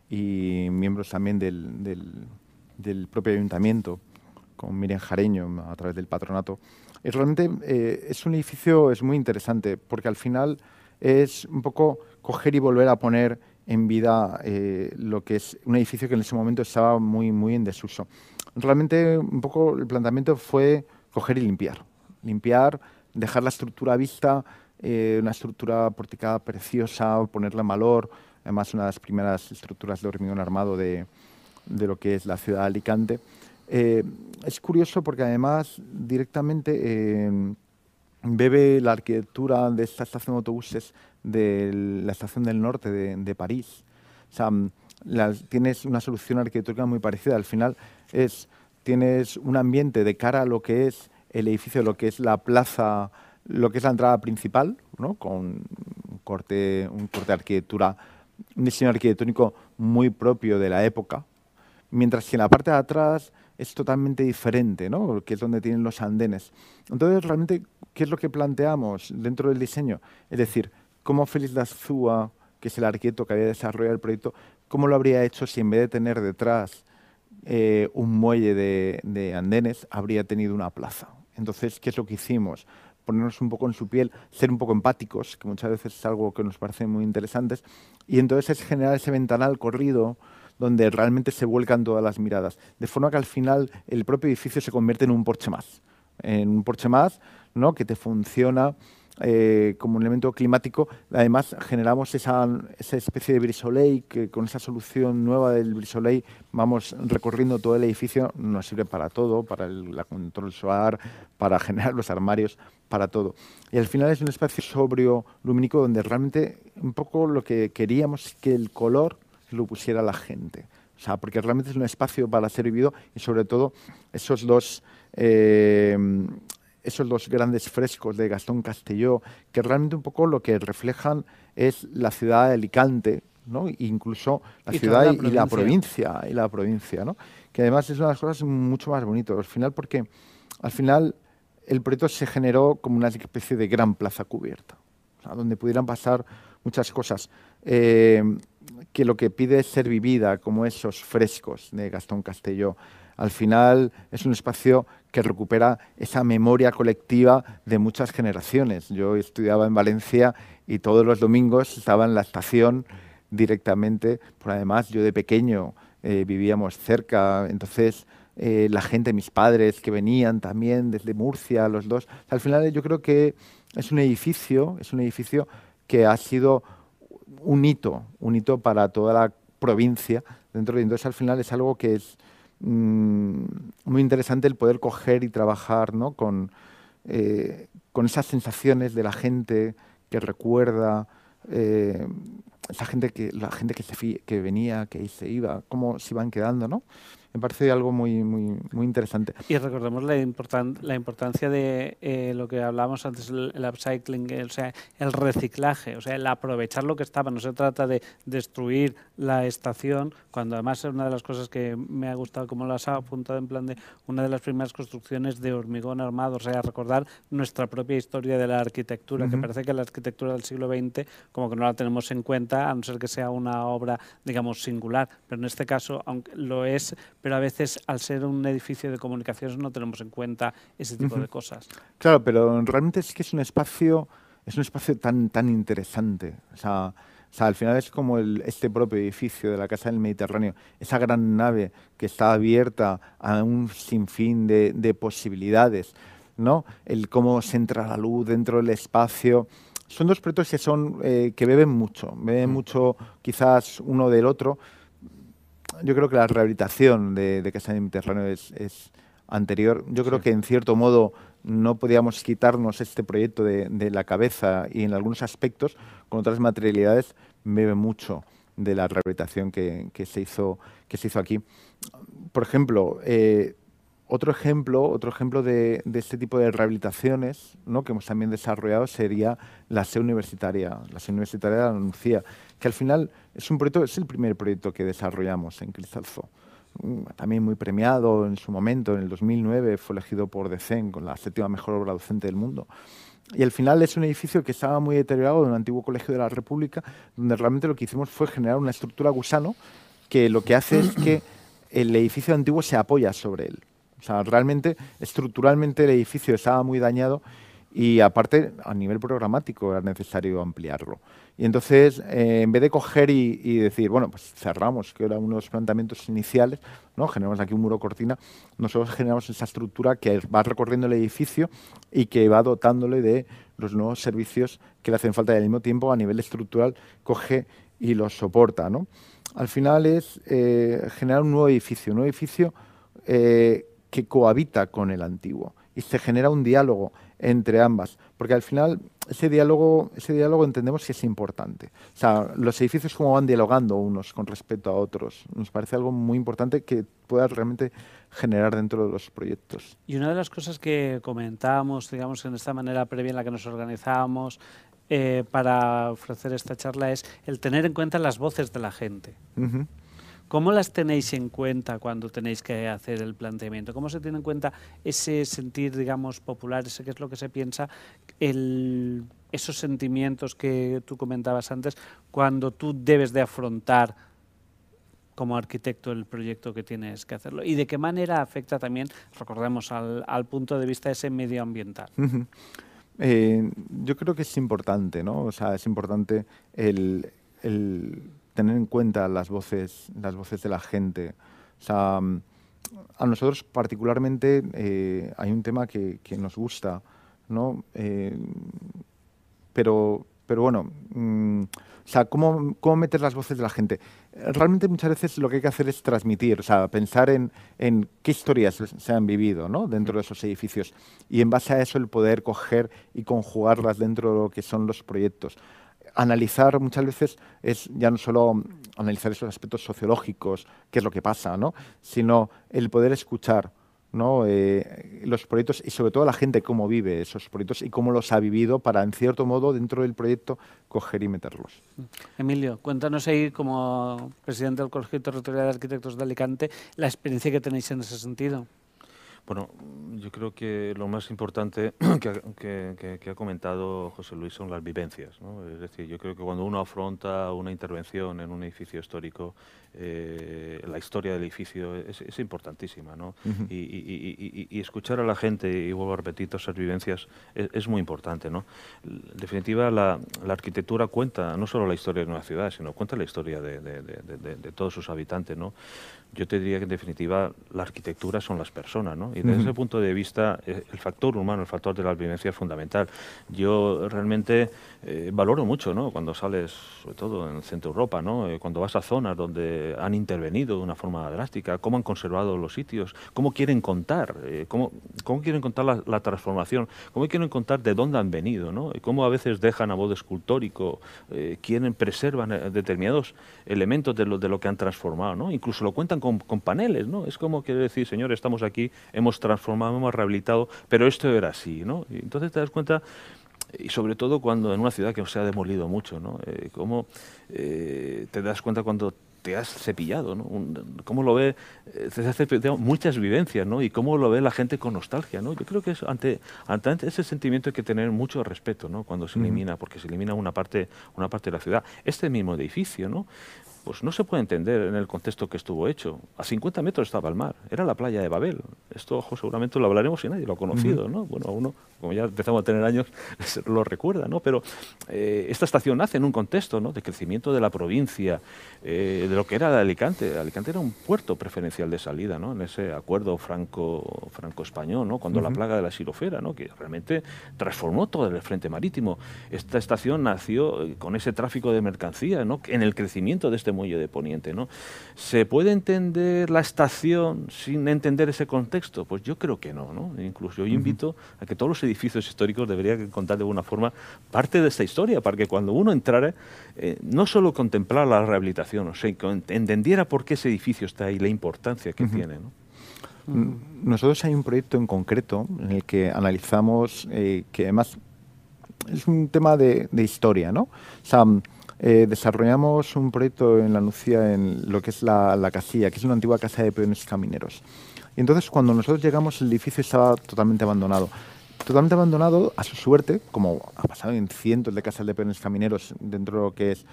y miembros también del, del, del propio ayuntamiento, con Miriam Jareño a través del patronato realmente eh, es un edificio es muy interesante porque al final es un poco coger y volver a poner en vida eh, lo que es un edificio que en ese momento estaba muy, muy en desuso. Realmente un poco el planteamiento fue coger y limpiar. Limpiar, dejar la estructura vista, eh, una estructura porticada preciosa, ponerla en valor, además una de las primeras estructuras de hormigón armado de, de lo que es la ciudad de Alicante. Eh, es curioso porque además directamente eh, bebe la arquitectura de esta estación de autobuses de la estación del norte de, París. O sea, tienes una solución arquitectónica muy parecida. Al final es, tienes un ambiente de cara a lo que es el edificio, lo que es la plaza, lo que es la entrada principal, ¿no? con un corte, un corte de arquitectura, un diseño arquitectónico muy propio de la época. Mientras que en la parte de atrás es totalmente diferente, ¿no? que es donde tienen los andenes. Entonces, realmente, ¿qué es lo que planteamos dentro del diseño? Es decir, cómo Félix Dazúa, que es el arquitecto que había desarrollado el proyecto, cómo lo habría hecho si en vez de tener detrás eh, un muelle de, andenes, habría tenido una plaza. Entonces, ¿qué es lo que hicimos? Ponernos un poco en su piel, ser un poco empáticos, que muchas veces es algo que nos parece muy interesante, y entonces es generar ese ventanal corrido donde realmente se vuelcan todas las miradas. De forma que al final el propio edificio se convierte en un porche más. En un porche más ¿no? que te funciona eh, como un elemento climático. Además, generamos esa, especie de brisoleil que con esa solución nueva del brisoleil vamos recorriendo todo el edificio. Nos sirve para todo, para el control solar, para generar los armarios, para todo. Y al final es un espacio sobrio, lumínico, donde realmente un poco lo que queríamos es que el color lo pusiera la gente. O sea, porque realmente es un espacio para ser vivido y sobre todo esos dos, eh, esos dos grandes frescos de Gastón Castelló, que realmente un poco lo que reflejan es la ciudad de Alicante, ¿no? incluso la ciudad y, la provincia y la provincia, ¿no? que además es una de las cosas mucho más bonitas. Al final, porque al final el proyecto se generó como una especie de gran plaza cubierta, donde pudieran pasar muchas cosas. Eh, que lo que pide es ser vivida, como esos frescos de Gastón Castelló. Al final es un espacio que recupera esa memoria colectiva de muchas generaciones. Yo estudiaba en Valencia y todos los domingos estaba en la estación directamente, por además yo de pequeño eh, vivíamos cerca, entonces eh, la gente, mis padres que venían también desde Murcia, los dos. Al final yo creo que es un edificio, es un edificio que ha sido un hito, un hito para toda la provincia dentro de entonces al final es algo que es mm, muy interesante el poder coger y trabajar ¿no? con, eh, con esas sensaciones de la gente que recuerda eh, esa gente que la gente que se que venía que se iba cómo se iban quedando no me parece algo muy, muy, muy interesante. Y recordemos la, la importancia de eh, lo que hablábamos antes, el, upcycling, el, o sea, el reciclaje, o sea, el aprovechar lo que estaba. No se trata de destruir la estación, cuando además es una de las cosas que me ha gustado, como lo has apuntado en plan de una de las primeras construcciones de hormigón armado, o sea, recordar nuestra propia historia de la arquitectura, que parece que la arquitectura del siglo XX como que no la tenemos en cuenta, a no ser que sea una obra, digamos, singular, pero en este caso, aunque lo es, pero a veces al ser un edificio de comunicaciones no tenemos en cuenta ese tipo de cosas. Claro, pero realmente es que es un espacio, es un espacio tan, tan interesante. O sea, al final es como el, este propio edificio de la Casa del Mediterráneo, esa gran nave que está abierta a un sinfín de, de posibilidades. ¿no? El cómo se entra la luz dentro del espacio. Son dos proyectos que son eh, que beben mucho, beben mm. mucho quizás uno del otro. Yo creo que la rehabilitación de, de Casa Mediterráneo es, es anterior. Yo creo que en cierto modo no podíamos quitarnos este proyecto de, de, la cabeza y en algunos aspectos, con otras materialidades, bebe mucho de la rehabilitación que, que se, hizo, que se hizo aquí. Por ejemplo, eh, otro ejemplo, otro ejemplo de, de, este tipo de rehabilitaciones ¿no? que hemos también desarrollado sería la SE universitaria, la SE universitaria de Anuncia, que al final es el primer proyecto que desarrollamos en Cristalzo. Mm, también muy premiado en su momento, en el 2009 fue elegido por DECEN con la séptima mejor obra docente del mundo. Y al final es un edificio que estaba muy deteriorado de un antiguo colegio de la República, donde realmente lo que hicimos fue generar una estructura gusano que lo que hace es que el edificio antiguo se apoya sobre él. O sea, realmente, estructuralmente el edificio estaba muy dañado y aparte, a nivel programático era necesario ampliarlo. Y entonces, eh, en vez de coger y, decir, bueno, pues cerramos, que era uno de los planteamientos iniciales, ¿no? generamos aquí un muro cortina, nosotros generamos esa estructura que va recorriendo el edificio y que va dotándole de los nuevos servicios que le hacen falta y al mismo tiempo a nivel estructural coge y los soporta. ¿no? Al final es eh, generar un nuevo edificio, un nuevo edificio eh, que cohabita con el antiguo y se genera un diálogo entre ambas, porque al final ese diálogo, ese diálogo entendemos que es importante. O sea, los edificios como van dialogando unos con respecto a otros, nos parece algo muy importante que pueda realmente generar dentro de los proyectos. Y una de las cosas que comentábamos, digamos, en esta manera previa en la que nos organizábamos eh, para ofrecer esta charla es el tener en cuenta las voces de la gente. ¿Cómo las tenéis en cuenta cuando tenéis que hacer el planteamiento? ¿Cómo se tiene en cuenta ese sentir, digamos, popular, ese que es lo que se piensa, esos sentimientos que tú comentabas antes, cuando tú debes de afrontar como arquitecto el proyecto que tienes que hacerlo? ¿Y de qué manera afecta también, recordemos, al, punto de vista ese medioambiental? eh, yo creo que es importante, ¿no? O sea, es importante el tener en cuenta las voces, las voces de la gente. A nosotros particularmente eh, hay un tema que, que nos gusta, ¿no? Eh, pero, pero bueno, mm, o sea, ¿cómo, ¿cómo meter las voces de la gente? Realmente muchas veces lo que hay que hacer es transmitir, o sea, pensar en, en qué historias se han vivido ¿no? dentro de esos edificios y en base a eso el poder coger y conjugarlas dentro de lo que son los proyectos analizar muchas veces es ya no solo analizar esos aspectos sociológicos, qué es lo que pasa, ¿no? sino el poder escuchar ¿no? Eh, los proyectos y sobre todo la gente cómo vive esos proyectos y cómo los ha vivido para, en cierto modo, dentro del proyecto, coger y meterlos. Emilio, cuéntanos ahí, como presidente del Colegio Territorial de Arquitectos de Alicante, la experiencia que tenéis en ese sentido. Bueno, yo creo que lo más importante que, ha comentado José Luis son las vivencias. ¿no? Es decir, yo creo que cuando uno afronta una intervención en un edificio histórico, eh, la historia del edificio es, importantísima. ¿no? y, escuchar a la gente, y vuelvo a repetir, todas esas vivencias es, muy importante. ¿no? En definitiva, la, arquitectura cuenta no solo la historia de una ciudad, sino cuenta la historia de, de todos sus habitantes. ¿no? Yo te diría que en definitiva la arquitectura son las personas, ¿no? Y desde ese punto de vista eh, el factor humano, el factor de la vivencia es fundamental. Yo realmente eh, valoro mucho, ¿no? Cuando sales, sobre todo en centro Europa, ¿no? Eh, cuando vas a zonas donde han intervenido de una forma drástica, cómo han conservado los sitios, cómo quieren contar, cómo, cómo quieren contar la, transformación, cómo quieren contar de dónde han venido, ¿no? Y cómo a veces dejan a modo escultórico, quieren, preservan determinados elementos de lo, de lo que han transformado, ¿no? Incluso lo cuentan con, paneles, ¿no? Es como quiere decir, señor, estamos aquí, hemos transformado, hemos rehabilitado, pero esto era así, ¿no? Y entonces te das cuenta y sobre todo cuando en una ciudad que se ha demolido mucho, ¿no? Eh, cómo eh, te das cuenta cuando te has cepillado, ¿no? cómo lo ve, eh, te has cepillado muchas vivencias, ¿no? Y cómo lo ve la gente con nostalgia, ¿no? Yo creo que es, ante, ante ese sentimiento hay que tener mucho respeto, ¿no? Cuando se elimina, porque se elimina una parte, una parte de la ciudad. Este mismo edificio, ¿no? Pues no se puede entender en el contexto que estuvo hecho. A 50 metros estaba el mar, era la playa de Babel. Esto ojo, seguramente lo hablaremos y nadie lo ha conocido, ¿no? Bueno, a uno, como ya empezamos a tener años, lo recuerda, ¿no? Pero eh, esta estación nace en un contexto ¿no? de crecimiento de la provincia, eh, de lo que era Alicante. Alicante era un puerto preferencial de salida, ¿no? En ese acuerdo franco, franco-español, ¿no? Cuando la plaga de la xilofera, ¿no? Que realmente transformó todo el frente marítimo. Esta estación nació eh, con ese tráfico de mercancía, ¿no? En el crecimiento de este muelle de Poniente. ¿no? ¿Se puede entender la estación sin entender ese contexto? Pues yo creo que no. ¿no? Incluso yo invito a que todos los edificios históricos deberían contar de alguna forma parte de esta historia, para que cuando uno entrara, eh, no solo contemplara la rehabilitación, o sea, entendiera por qué ese edificio está ahí, la importancia que tiene. ¿no? Mm, nosotros hay un proyecto en concreto en el que analizamos eh, que además es un tema de, de historia, ¿no? O sea, eh, desarrollamos un proyecto en la Nucía, en lo que es la, casilla, que es una antigua casa de peones camineros. Y entonces cuando nosotros llegamos el edificio estaba totalmente abandonado. Totalmente abandonado, a su suerte, como ha pasado en cientos de casas de peones camineros dentro de lo que es,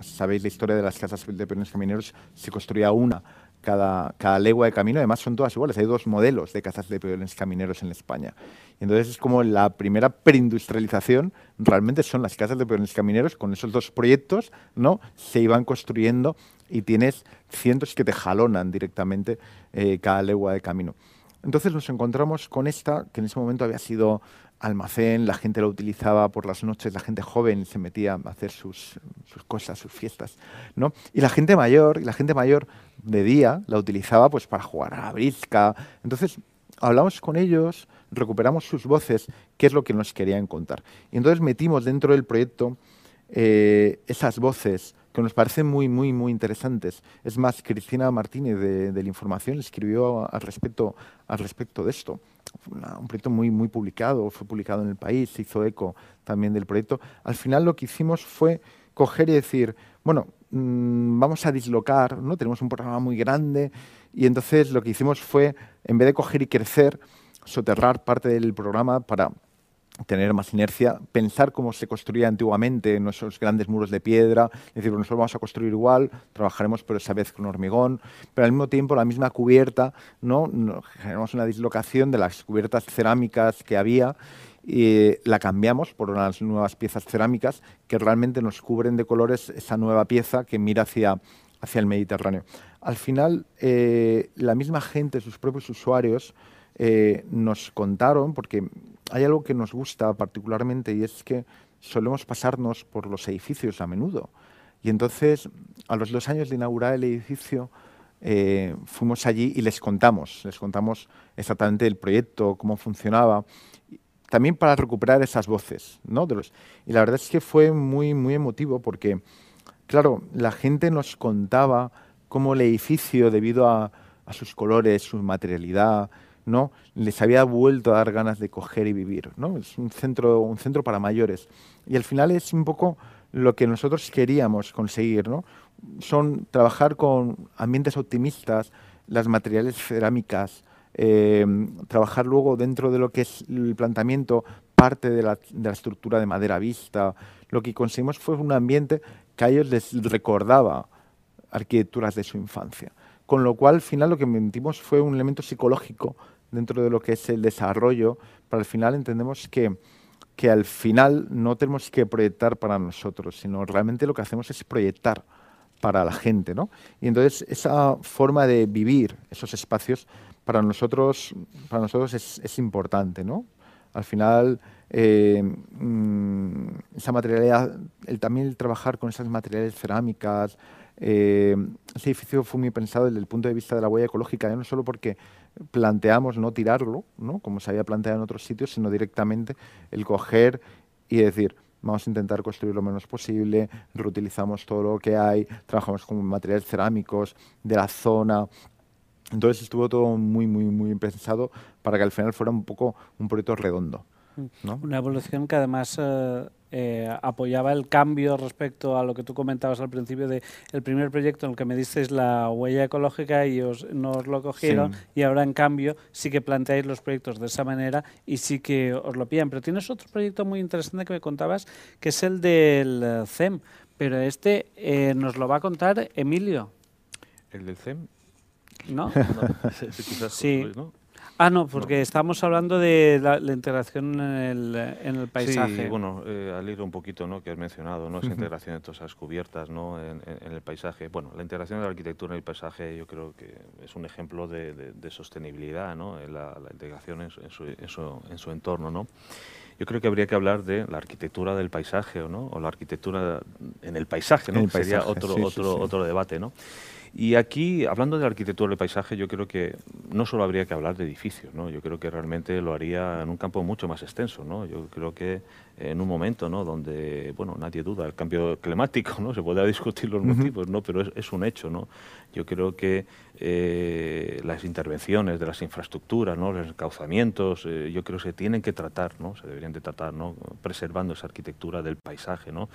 sabéis la historia de las casas de peones camineros, se construía una cada, cada legua de camino, además son todas iguales, hay dos modelos de casas de peones camineros en España. Entonces es como la primera preindustrialización, realmente son las casas de peones camineros, con esos dos proyectos, ¿no? Se iban construyendo y tienes cientos que te jalonan directamente eh, cada legua de camino. Entonces nos encontramos con esta, que en ese momento había sido almacén, la gente lo utilizaba por las noches, la gente joven se metía a hacer sus, cosas, sus fiestas, ¿no? Y la gente mayor, y la gente mayor de día la utilizaba pues para jugar a la brisca. Entonces hablamos con ellos, recuperamos sus voces, qué es lo que nos querían contar. Y entonces metimos dentro del proyecto eh, esas voces que nos parecen muy, muy, muy interesantes. Es más, Cristina Martínez de, la Información escribió al respecto, al respecto de esto. un proyecto muy, muy publicado, fue publicado en el país, se hizo eco también del proyecto. Al final lo que hicimos fue coger y decir, bueno, mmm, vamos a dislocar, ¿no? tenemos un programa muy grande y entonces lo que hicimos fue, en vez de coger y crecer, soterrar parte del programa para tener más inercia, pensar cómo se construía antiguamente en esos grandes muros de piedra, es decir, nosotros vamos a construir igual, trabajaremos pero esa vez con hormigón, pero al mismo tiempo la misma cubierta, ¿no? generamos una dislocación de las cubiertas cerámicas que había y la cambiamos por unas nuevas piezas cerámicas que realmente nos cubren de colores esa nueva pieza que mira hacia, hacia el Mediterráneo. Al final, eh, la misma gente, sus propios usuarios, eh, nos contaron, porque hay algo que nos gusta particularmente y es que solemos pasarnos por los edificios a menudo. Y entonces, a los dos años de inaugurar el edificio, eh, fuimos allí y les contamos, les contamos exactamente el proyecto, cómo funcionaba, también para recuperar esas voces. ¿no? De los, y la verdad es que fue muy, muy emotivo porque, claro, la gente nos contaba cómo el edificio, debido a, a sus colores, su materialidad, ¿no? les había vuelto a dar ganas de coger y vivir. ¿no? Es un centro, un centro para mayores. Y al final es un poco lo que nosotros queríamos conseguir. ¿no? Son trabajar con ambientes optimistas, las materiales cerámicas, eh, trabajar luego dentro de lo que es el planteamiento parte de la, de la, estructura de madera vista. Lo que conseguimos fue un ambiente que a ellos les recordaba arquitecturas de su infancia. Con lo cual, al final, lo que metimos fue un elemento psicológico dentro de lo que es el desarrollo, para al final entendemos que, que al final no tenemos que proyectar para nosotros, sino realmente lo que hacemos es proyectar para la gente, ¿no? Y entonces esa forma de vivir esos espacios para nosotros, para nosotros es, es importante, ¿no? Al final, eh, mmm, esa materialidad, el, también el trabajar con esas materiales cerámicas, eh, ese edificio fue muy pensado desde el punto de vista de la huella ecológica, ya no solo porque planteamos no tirarlo, ¿no? como se había planteado en otros sitios, sino directamente el coger y decir, vamos a intentar construir lo menos posible, reutilizamos todo lo que hay, trabajamos con materiales cerámicos de la zona. Entonces estuvo todo muy, muy, muy pensado para que al final fuera un poco un proyecto redondo. ¿No? Una evolución que además eh, eh, apoyaba el cambio respecto a lo que tú comentabas al principio de el primer proyecto en el que me disteis la huella ecológica y os, no os lo cogieron sí. y ahora en cambio sí que planteáis los proyectos de esa manera y sí que os lo piden. Pero tienes otro proyecto muy interesante que me contabas que es el del CEM Pero este eh, nos lo va a contar Emilio. ¿El del CEM? ¿No? Sí. ¿no? Ah, no, porque estamos hablando de la, la integración en el, en el paisaje. Sí, bueno, eh, al hilo un poquito, ¿no? Que has mencionado, ¿no? Esa integración de todas esas cubiertas, ¿no? En, en- en el paisaje. Bueno, la integración de la arquitectura en el paisaje yo creo que es un ejemplo de, de- de sostenibilidad, ¿no? La, la integración en su, en, su, en su- en su entorno, ¿no? Yo creo que habría que hablar de la arquitectura del paisaje, ¿o ¿no? O la arquitectura en el paisaje, ¿no? En el Que Sería paisaje, otro, sí, sí, otro, sí. otro debate, ¿no? Y aquí, hablando de la arquitectura del paisaje, yo creo que no solo habría que hablar de edificios, ¿no? Yo creo que realmente lo haría en un campo mucho más extenso, ¿no? Yo creo que en un momento, ¿no? Donde, bueno, nadie duda el cambio climático, ¿no? Se podrá discutir los motivos, ¿no? Pero es, es un hecho, ¿no? Yo creo que eh, las intervenciones de las infraestructuras, ¿no? Los encauzamientos, eh, yo creo que se tienen que tratar, ¿no? Se deberían de tratar, ¿no? Preservando esa arquitectura del paisaje, ¿no?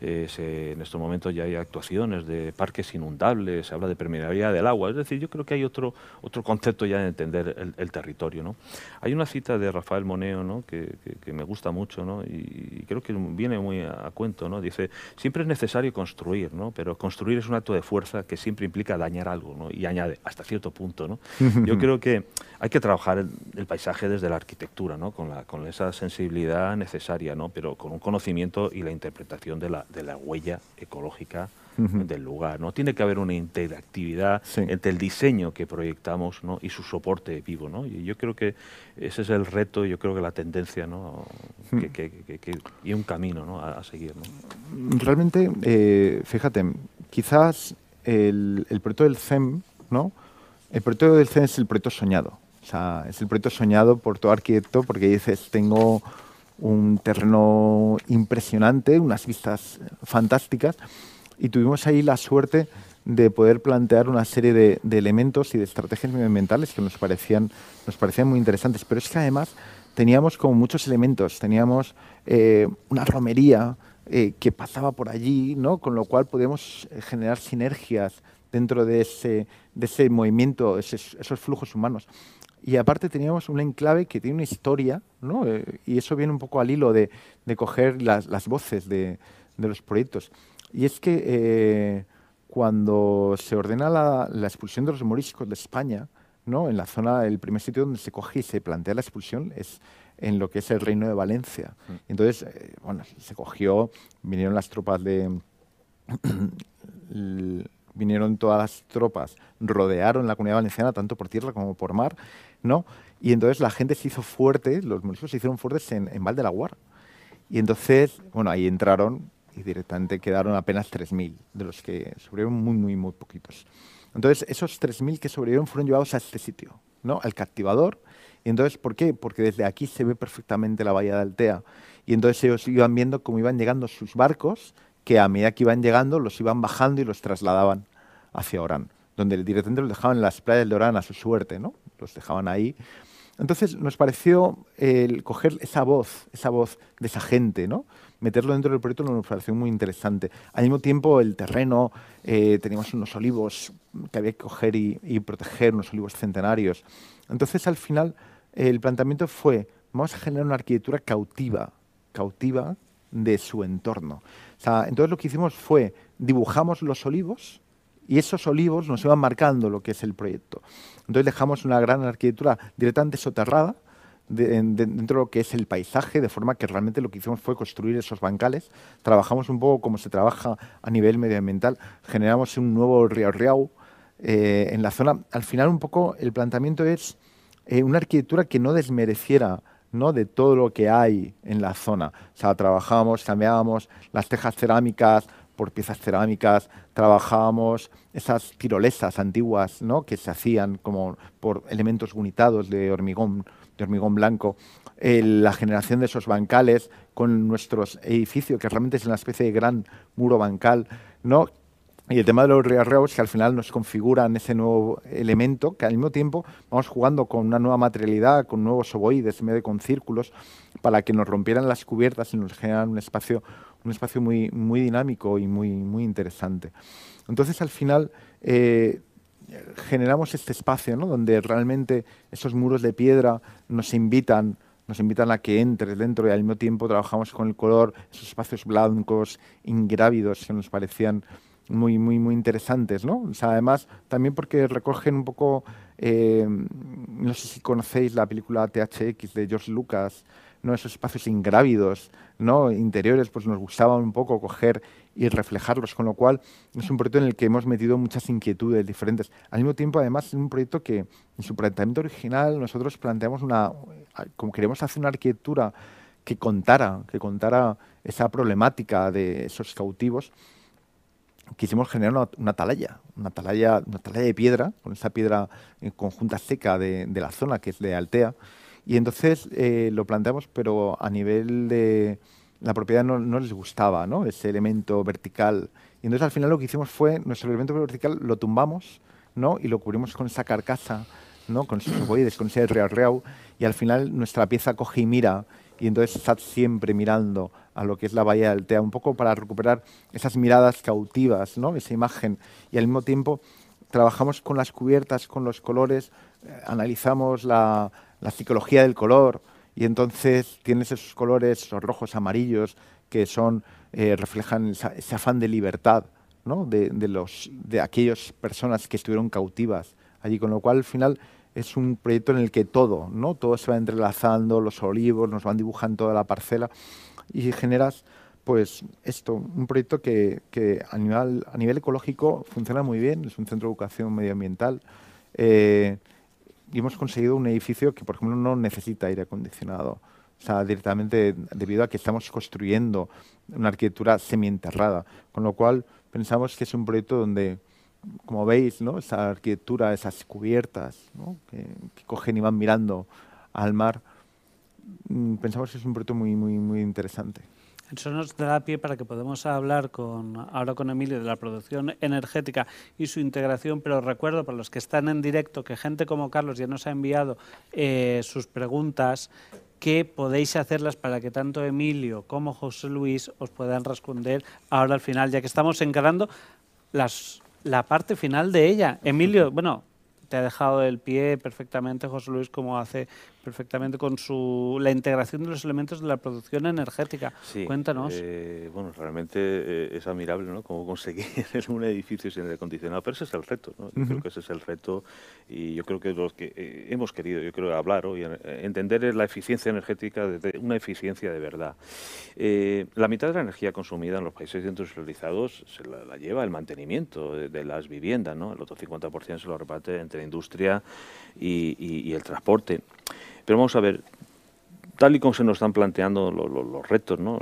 Eh, se- en estos momentos ya hay actuaciones de parques inundables, se habla de permeabilidad del agua, es decir, yo creo que hay otro, otro concepto ya de entender el, el territorio, ¿no? Hay una cita de Rafael Moneo, ¿no? Que, que- que me gusta mucho, ¿no? Y, y creo que viene muy a, a cuento, ¿no? Dice, siempre es necesario construir, ¿no? Pero construir es un acto de fuerza que siempre implica dañar algo, ¿no? Y añade, hasta cierto punto, ¿no? Yo creo que hay que trabajar el, el paisaje desde la arquitectura, ¿no? Con, la, con esa sensibilidad necesaria, ¿no? Pero con un conocimiento y la interpretación de la, de la huella ecológica del lugar, ¿no? Tiene que haber una interactividad Sí. entre el diseño que proyectamos, ¿no? Y su soporte vivo, ¿no? Y yo creo que ese es el reto, yo creo que la tendencia, ¿no? Que, que- que- que- y un camino, ¿no? A, a seguir, ¿no? Realmente, eh, fíjate, quizás el, el proyecto del CEM, ¿no? El proyecto del CEM es el proyecto soñado. Es el proyecto soñado por todo arquitecto porque dices, tengo un terreno impresionante, unas vistas fantásticas y tuvimos ahí la suerte de poder plantear una serie de, elementos y de estrategias medioambientales que nos parecían, nos parecían muy interesantes. Pero es que además teníamos como muchos elementos. Teníamos eh, una romería eh, que pasaba por allí, ¿no? con lo cual podíamos generar sinergias dentro de ese, de ese movimiento, esos, esos flujos humanos. Y aparte teníamos un enclave que tiene una historia, ¿no? Eh, y eso viene un poco al hilo de, de coger las, las voces de, de los proyectos. Y es que eh, cuando se ordena la, la expulsión de los moriscos de España, ¿no? en la zona, el primer sitio donde se coge y se plantea la expulsión es en lo que es el Reino de Valencia. Entonces, eh, bueno, se cogió, vinieron las tropas de, vinieron todas las tropas, rodearon la comunidad valenciana tanto por tierra como por mar, ¿no? Y entonces la gente se hizo fuerte, los moriscos se hicieron fuertes en, en Val de la Guarda. Y entonces, bueno, ahí entraron y directamente quedaron apenas 3.000, de los que sobrevivieron muy, muy, muy poquitos. Entonces, esos 3.000 que sobrevivieron fueron llevados a este sitio, ¿no? Al captivador. Y entonces, ¿por qué? Porque desde aquí se ve perfectamente la bahía de Altea. Y entonces ellos iban viendo cómo iban llegando sus barcos, que a medida que iban llegando los iban bajando y los trasladaban hacia Orán, donde directamente los dejaban en las playas de Orán a su suerte, ¿no? Los dejaban ahí. Entonces nos pareció el coger esa voz, esa voz de esa gente, ¿no? meterlo dentro del proyecto nos pareció muy interesante. Al mismo tiempo, el terreno, eh, teníamos unos olivos que había que coger y, y proteger, unos olivos centenarios. Entonces, al final, el planteamiento fue, vamos a generar una arquitectura cautiva, cautiva de su entorno. Entonces lo que hicimos fue, dibujamos los olivos, y esos olivos nos iban marcando lo que es el proyecto. Entonces dejamos una gran arquitectura directamente soterrada de- de- dentro de lo que es el paisaje, de forma que realmente lo que hicimos fue construir esos bancales. Trabajamos un poco como se trabaja a nivel medioambiental, generamos un nuevo Riau Riau eh, en la zona. Al final un poco el planteamiento es eh, una arquitectura que no desmereciera ¿no? de todo lo que hay en la zona. O sea, cambiábamos las tejas cerámicas por piezas cerámicas, trabajábamos esas tirolesas antiguas ¿no? que se hacían como por elementos unitados de hormigón, de hormigón blanco, la generación de esos bancales con nuestros edificios, que realmente es una especie de gran muro bancal, ¿no? Y el tema de los riarreos que al final nos configuran ese nuevo elemento, que al mismo tiempo vamos jugando con una nueva materialidad, con nuevos ovoides en vez de con círculos, para que nos rompieran las cubiertas y nos generaran un espacio, un espacio muy, muy dinámico y muy, muy interesante. Entonces, al final, eh, generamos este espacio, ¿no? Donde realmente esos muros de piedra nos invitan nos invitan a que entres dentro y al mismo tiempo trabajamos con el color, esos espacios blancos, ingrávidos que nos parecían muy, muy, muy interesantes, ¿no? además, también porque recogen un poco, eh, no sé si conocéis la película THX de George Lucas, ¿no? Esos espacios ingrávidos, ¿no? Interiores, pues nos gustaba un poco coger y reflejarlos, con lo cual es un proyecto en el que hemos metido muchas inquietudes diferentes. Al mismo tiempo, además, es un proyecto que en su planteamiento original nosotros planteamos una, como queremos hacer una arquitectura que contara, que contara esa problemática de esos cautivos, quisimos generar una, una, atalaya, una atalaya, una atalaya de piedra, con esa piedra conjunta seca de, de, la zona, que es de Altea. Y entonces eh, lo planteamos, pero a nivel de la propiedad no, no, les gustaba, ¿no? Ese elemento vertical. Y entonces al final lo que hicimos fue, nuestro elemento vertical lo tumbamos, ¿no? Y lo cubrimos con esa carcasa, ¿no? Con esos ovoides, con ese real y al final nuestra pieza coge y mira y entonces estás siempre mirando a lo que es la bahía del Tea, un poco para recuperar esas miradas cautivas, ¿no? esa imagen, y al mismo tiempo trabajamos con las cubiertas, con los colores, eh, analizamos la, la, psicología del color, y entonces tienes esos colores, esos rojos, amarillos, que son, eh, reflejan ese afán de libertad ¿no? de, de, de aquellas personas que estuvieron cautivas allí, con lo cual al final es un proyecto en el que todo, ¿no? Todo se va entrelazando, los olivos nos van dibujando toda la parcela y generas pues esto, un proyecto que, que a, nivel, a nivel ecológico funciona muy bien, es un centro de educación medioambiental eh, y hemos conseguido un edificio que, por ejemplo, no necesita aire acondicionado. O sea, directamente debido a que estamos construyendo una arquitectura semienterrada, con lo cual pensamos que es un proyecto donde como veis, ¿no? esa arquitectura, esas cubiertas que, cogen y van mirando al mar, pensamos que es un proyecto muy, muy, muy interesante. Eso nos da pie para que podamos hablar con, ahora con Emilio de la producción energética y su integración, pero recuerdo para los que están en directo que gente como Carlos ya nos ha enviado eh, sus preguntas que podéis hacerlas para que tanto Emilio como José Luis os puedan responder ahora al final, ya que estamos encarando las la parte final de ella. Emilio, bueno, te ha dejado el pie perfectamente José Luis como hace perfectamente con su la integración de los elementos de la producción energética. Cuéntanos. Eh, bueno, realmente eh, es admirable, ¿no? Cómo conseguir un edificio sin aire acondicionado, pero ese es el reto, ¿no? Yo creo que ese es el reto y yo creo que los que eh, hemos querido, yo creo hablar hoy, entender la eficiencia energética de una eficiencia de verdad. la mitad de la energía consumida en los países industrializados se la, lleva el mantenimiento de, las viviendas, ¿no? El otro 50% se lo reparte entre la industria y el transporte. Pero vamos a ver, tal y como se nos están planteando los, retos ¿no?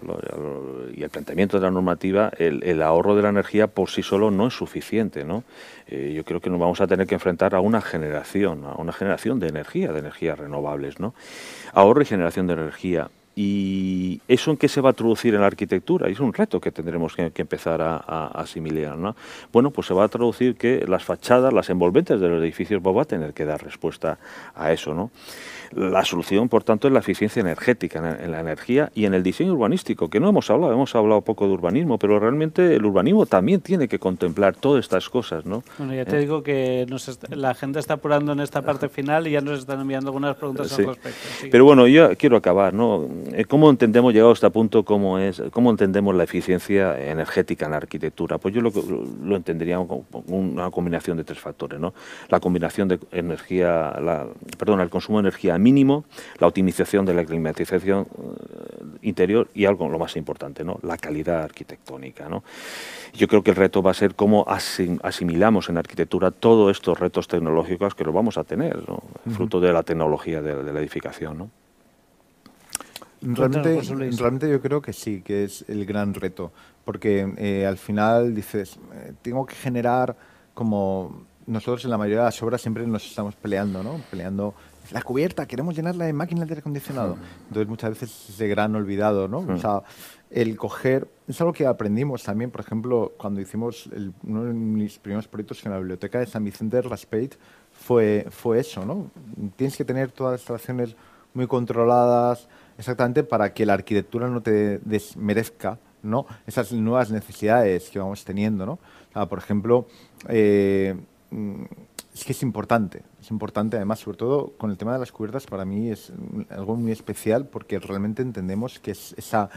y el planteamiento de la normativa, el, ahorro de la energía por sí solo no es suficiente. ¿no? Eh, yo creo que nos vamos a tener que enfrentar a una generación, a una generación de energía, de energías renovables. ¿no? Ahorro y generación de energía. ¿Y eso en qué se va a traducir en la arquitectura? Y es un reto que tendremos que, empezar a, asimilar. ¿no? Bueno, pues se va a traducir que las fachadas, las envolventes de los edificios van a tener que dar respuesta a eso. ¿no? La solución, por tanto, es la eficiencia energética en la energía y en el diseño urbanístico, que no hemos hablado, hemos hablado poco de urbanismo, pero realmente el urbanismo también tiene que contemplar todas estas cosas, ¿no? Bueno, ya te eh. digo que la gente está apurando en esta parte final y ya nos están enviando algunas preguntas al respecto. Pero bueno, yo quiero acabar, ¿no? Eh, ¿Cómo entendemos, llegado a este punto, cómo, es, cómo entendemos la eficiencia energética en la arquitectura? Pues yo lo, lo entendería como una combinación de tres factores, ¿no? La combinación de energía, la, perdón, el consumo de energía mínimo, la optimización de la climatización eh, interior y algo lo más importante, ¿no? la calidad arquitectónica. ¿no? Yo creo que el reto va a ser cómo asimilamos en arquitectura todos estos retos tecnológicos que los vamos a tener, fruto de la tecnología de, la edificación. ¿no? Realmente, realmente yo creo que sí, que es el gran reto, porque eh, al final dices, eh, tengo que generar como nosotros en la mayoría de las obras siempre nos estamos peleando, ¿no? Peleando la cubierta, queremos llenarla de máquinas de aire acondicionado. Entonces muchas veces ese gran olvidado, ¿no? O sea, el coger, es algo que aprendimos también, por ejemplo, cuando hicimos uno de mis primeros proyectos en la biblioteca de San Vicente de Raspeig, fue, fue eso, ¿no? Tienes que tener todas las instalaciones muy controladas, exactamente para que la arquitectura no te desmerezca, ¿no? Esas nuevas necesidades que vamos teniendo, ¿no? por ejemplo, eh, es que es importante, es importante además, sobre todo con el tema de las cubiertas, para mí es algo muy especial porque realmente entendemos que es esa,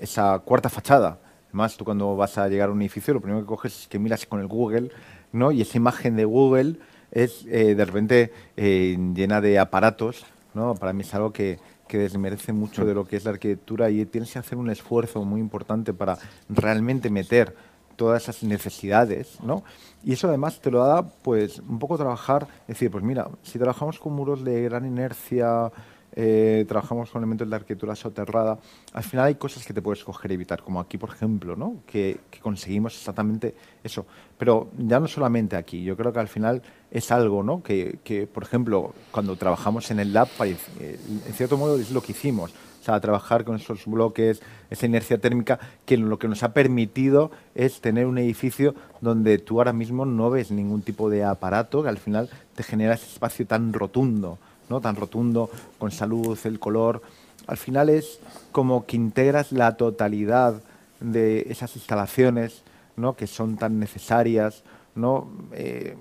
esa cuarta fachada. Además, tú cuando vas a llegar a un edificio, lo primero que coges es que miras con el Google, ¿no? Y esa imagen de Google es eh, de repente eh, llena de aparatos, ¿no? Para mí es algo que, que desmerece mucho de lo que es la arquitectura y tienes que hacer un esfuerzo muy importante para realmente meter todas esas necesidades, ¿no? Y eso además te lo da, pues, un poco trabajar, es decir, pues mira, si trabajamos con muros de gran inercia, eh, trabajamos con elementos de arquitectura soterrada, al final hay cosas que te puedes coger y evitar, como aquí, por ejemplo, ¿no? Que, conseguimos exactamente eso. Pero ya no solamente aquí, yo creo que al final es algo, ¿no? Que, que por ejemplo, cuando trabajamos en el lab, eh, en cierto modo es lo que hicimos o sea, trabajar con esos bloques, esa inercia térmica, que lo que nos ha permitido es tener un edificio donde tú ahora mismo no ves ningún tipo de aparato que al final te genera ese espacio tan rotundo, ¿no? Tan rotundo, con salud, el color. Al final es como que integras la totalidad de esas instalaciones, ¿no? Que son tan necesarias, ¿no? Eh,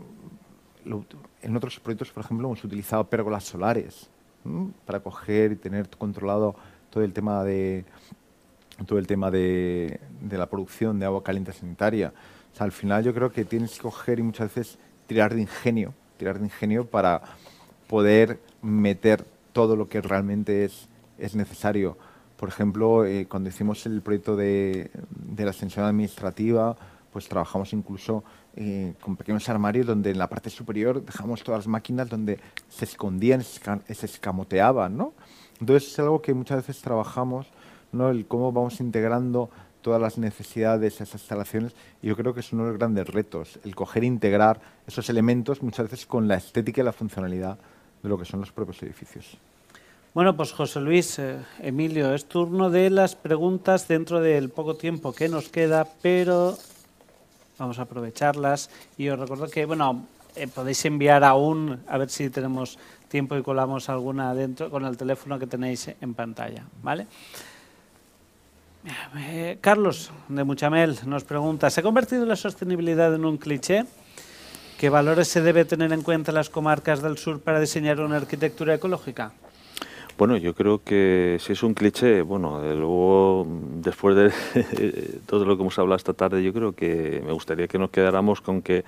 en otros proyectos, por ejemplo, hemos utilizado pérgolas solares para coger y tener controlado todo el tema de todo el tema de, la producción de agua caliente sanitaria. al final yo creo que tienes que coger y muchas veces tirar de ingenio, tirar de ingenio para poder meter todo lo que realmente es, es necesario. Por ejemplo, eh, cuando hicimos el proyecto de, de, la extensión administrativa, pues trabajamos incluso eh, con pequeños armarios donde en la parte superior dejamos todas las máquinas donde se escondían, se escamoteaban, ¿no? Entonces es algo que muchas veces trabajamos, ¿no? el cómo vamos integrando todas las necesidades, esas instalaciones, y yo creo que es uno de los grandes retos, el coger e integrar esos elementos muchas veces con la estética y la funcionalidad de lo que son los propios edificios. Bueno, pues José Luis, eh, Emilio, es turno de las preguntas dentro del poco tiempo que nos queda, pero vamos a aprovecharlas. Y os recuerdo que, bueno, eh, podéis enviar aún, a ver si tenemos tiempo y colamos alguna dentro con el teléfono que tenéis en pantalla, ¿vale? Eh, Carlos, de Muchamel, nos pregunta, ¿se ha convertido la sostenibilidad en un cliché? ¿Qué valores se debe tener en cuenta en las comarcas del sur para diseñar una arquitectura ecológica? Bueno, yo creo que si es un cliché, bueno, luego después de todo lo que hemos hablado esta tarde, yo creo que me gustaría que nos quedáramos con que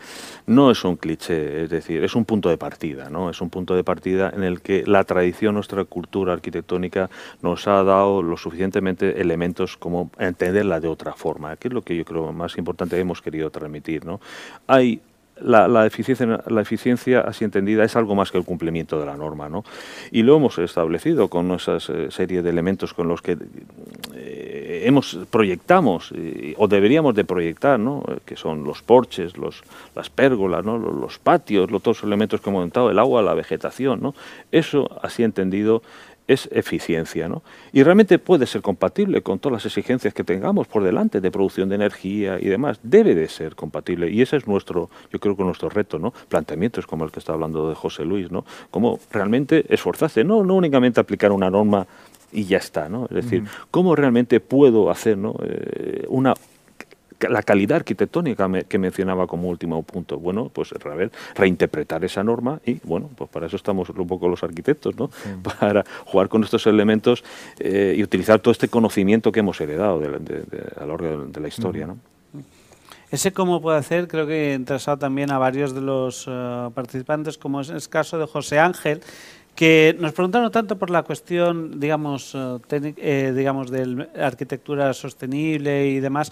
no es un cliché, es decir, es un punto de partida, ¿no? Es un punto de partida en el que la tradición, nuestra cultura arquitectónica nos ha dado lo suficientemente elementos como entenderla de otra forma, que es lo que yo creo más importante hemos querido transmitir, ¿no? Hay la, eficiencia, la eficiencia, así entendida, es algo más que el cumplimiento de la norma. ¿no? Y lo hemos establecido con esa eh, serie de elementos con los que eh, hemos proyectamos o deberíamos de proyectar, ¿no? que son los porches, los, las pérgolas, ¿no? los, patios, los, todos los elementos que hemos comentado, el agua, la vegetación. ¿no? Eso, así entendido, es eficiencia, ¿no? Y realmente puede ser compatible con todas las exigencias que tengamos por delante de producción de energía y demás. Debe de ser compatible y ese es nuestro, yo creo que nuestro reto, ¿no? Planteamientos como el que está hablando de José Luis, ¿no? Como realmente esforzarse, no, no únicamente aplicar una norma y ya está, ¿no? Es decir, ¿cómo realmente puedo hacer ¿no? Eh, una la calidad arquitectónica que mencionaba como último punto. Bueno, pues a ver, reinterpretar esa norma y bueno, pues para eso estamos un poco los arquitectos, ¿no? Para jugar con estos elementos eh, y utilizar todo este conocimiento que hemos heredado de, a lo largo de, la historia, ¿no? Ese cómo puede hacer, creo que he interesado también a varios de los eh, participantes, como es el caso de José Ángel, que nos preguntaron tanto por la cuestión, digamos, eh, digamos, de arquitectura sostenible y demás,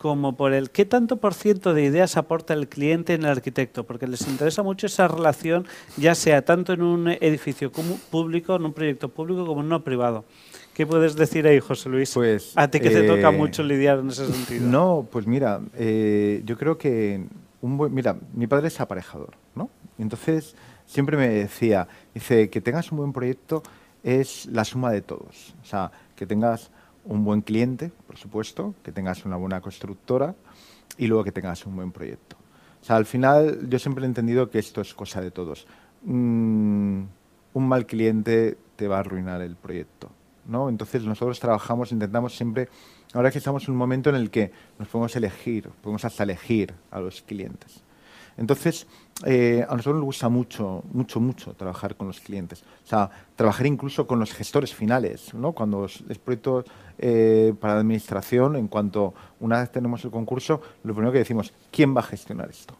como por el qué tanto por ciento de ideas aporta el cliente en el arquitecto, porque les interesa mucho esa relación, ya sea tanto en un edificio público, en un proyecto público, como en uno privado. ¿Qué puedes decir ahí, José Luis? Pues, a ti que te toca eh, mucho lidiar en ese sentido. No, pues mira, eh, yo creo que un buen, mira, mi padre es aparejador, ¿no? Entonces siempre me decía, dice que tengas un buen proyecto es la suma de todos, o sea, que tengas un buen cliente, por supuesto, que tengas una buena constructora y luego que tengas un buen proyecto. O sea, al final yo siempre he entendido que esto es cosa de todos. Mm, un mal cliente te va a arruinar el proyecto. ¿no? Entonces nosotros trabajamos, intentamos siempre, ahora que estamos en un momento en el que nos podemos elegir, podemos hasta elegir a los clientes. Entonces, eh, a nosotros nos gusta mucho, mucho, mucho trabajar con los clientes. O sea, trabajar incluso con los gestores finales, ¿no? Cuando es proyecto eh, para la administración, en cuanto una vez tenemos el concurso, lo primero que decimos, ¿quién va a gestionar esto?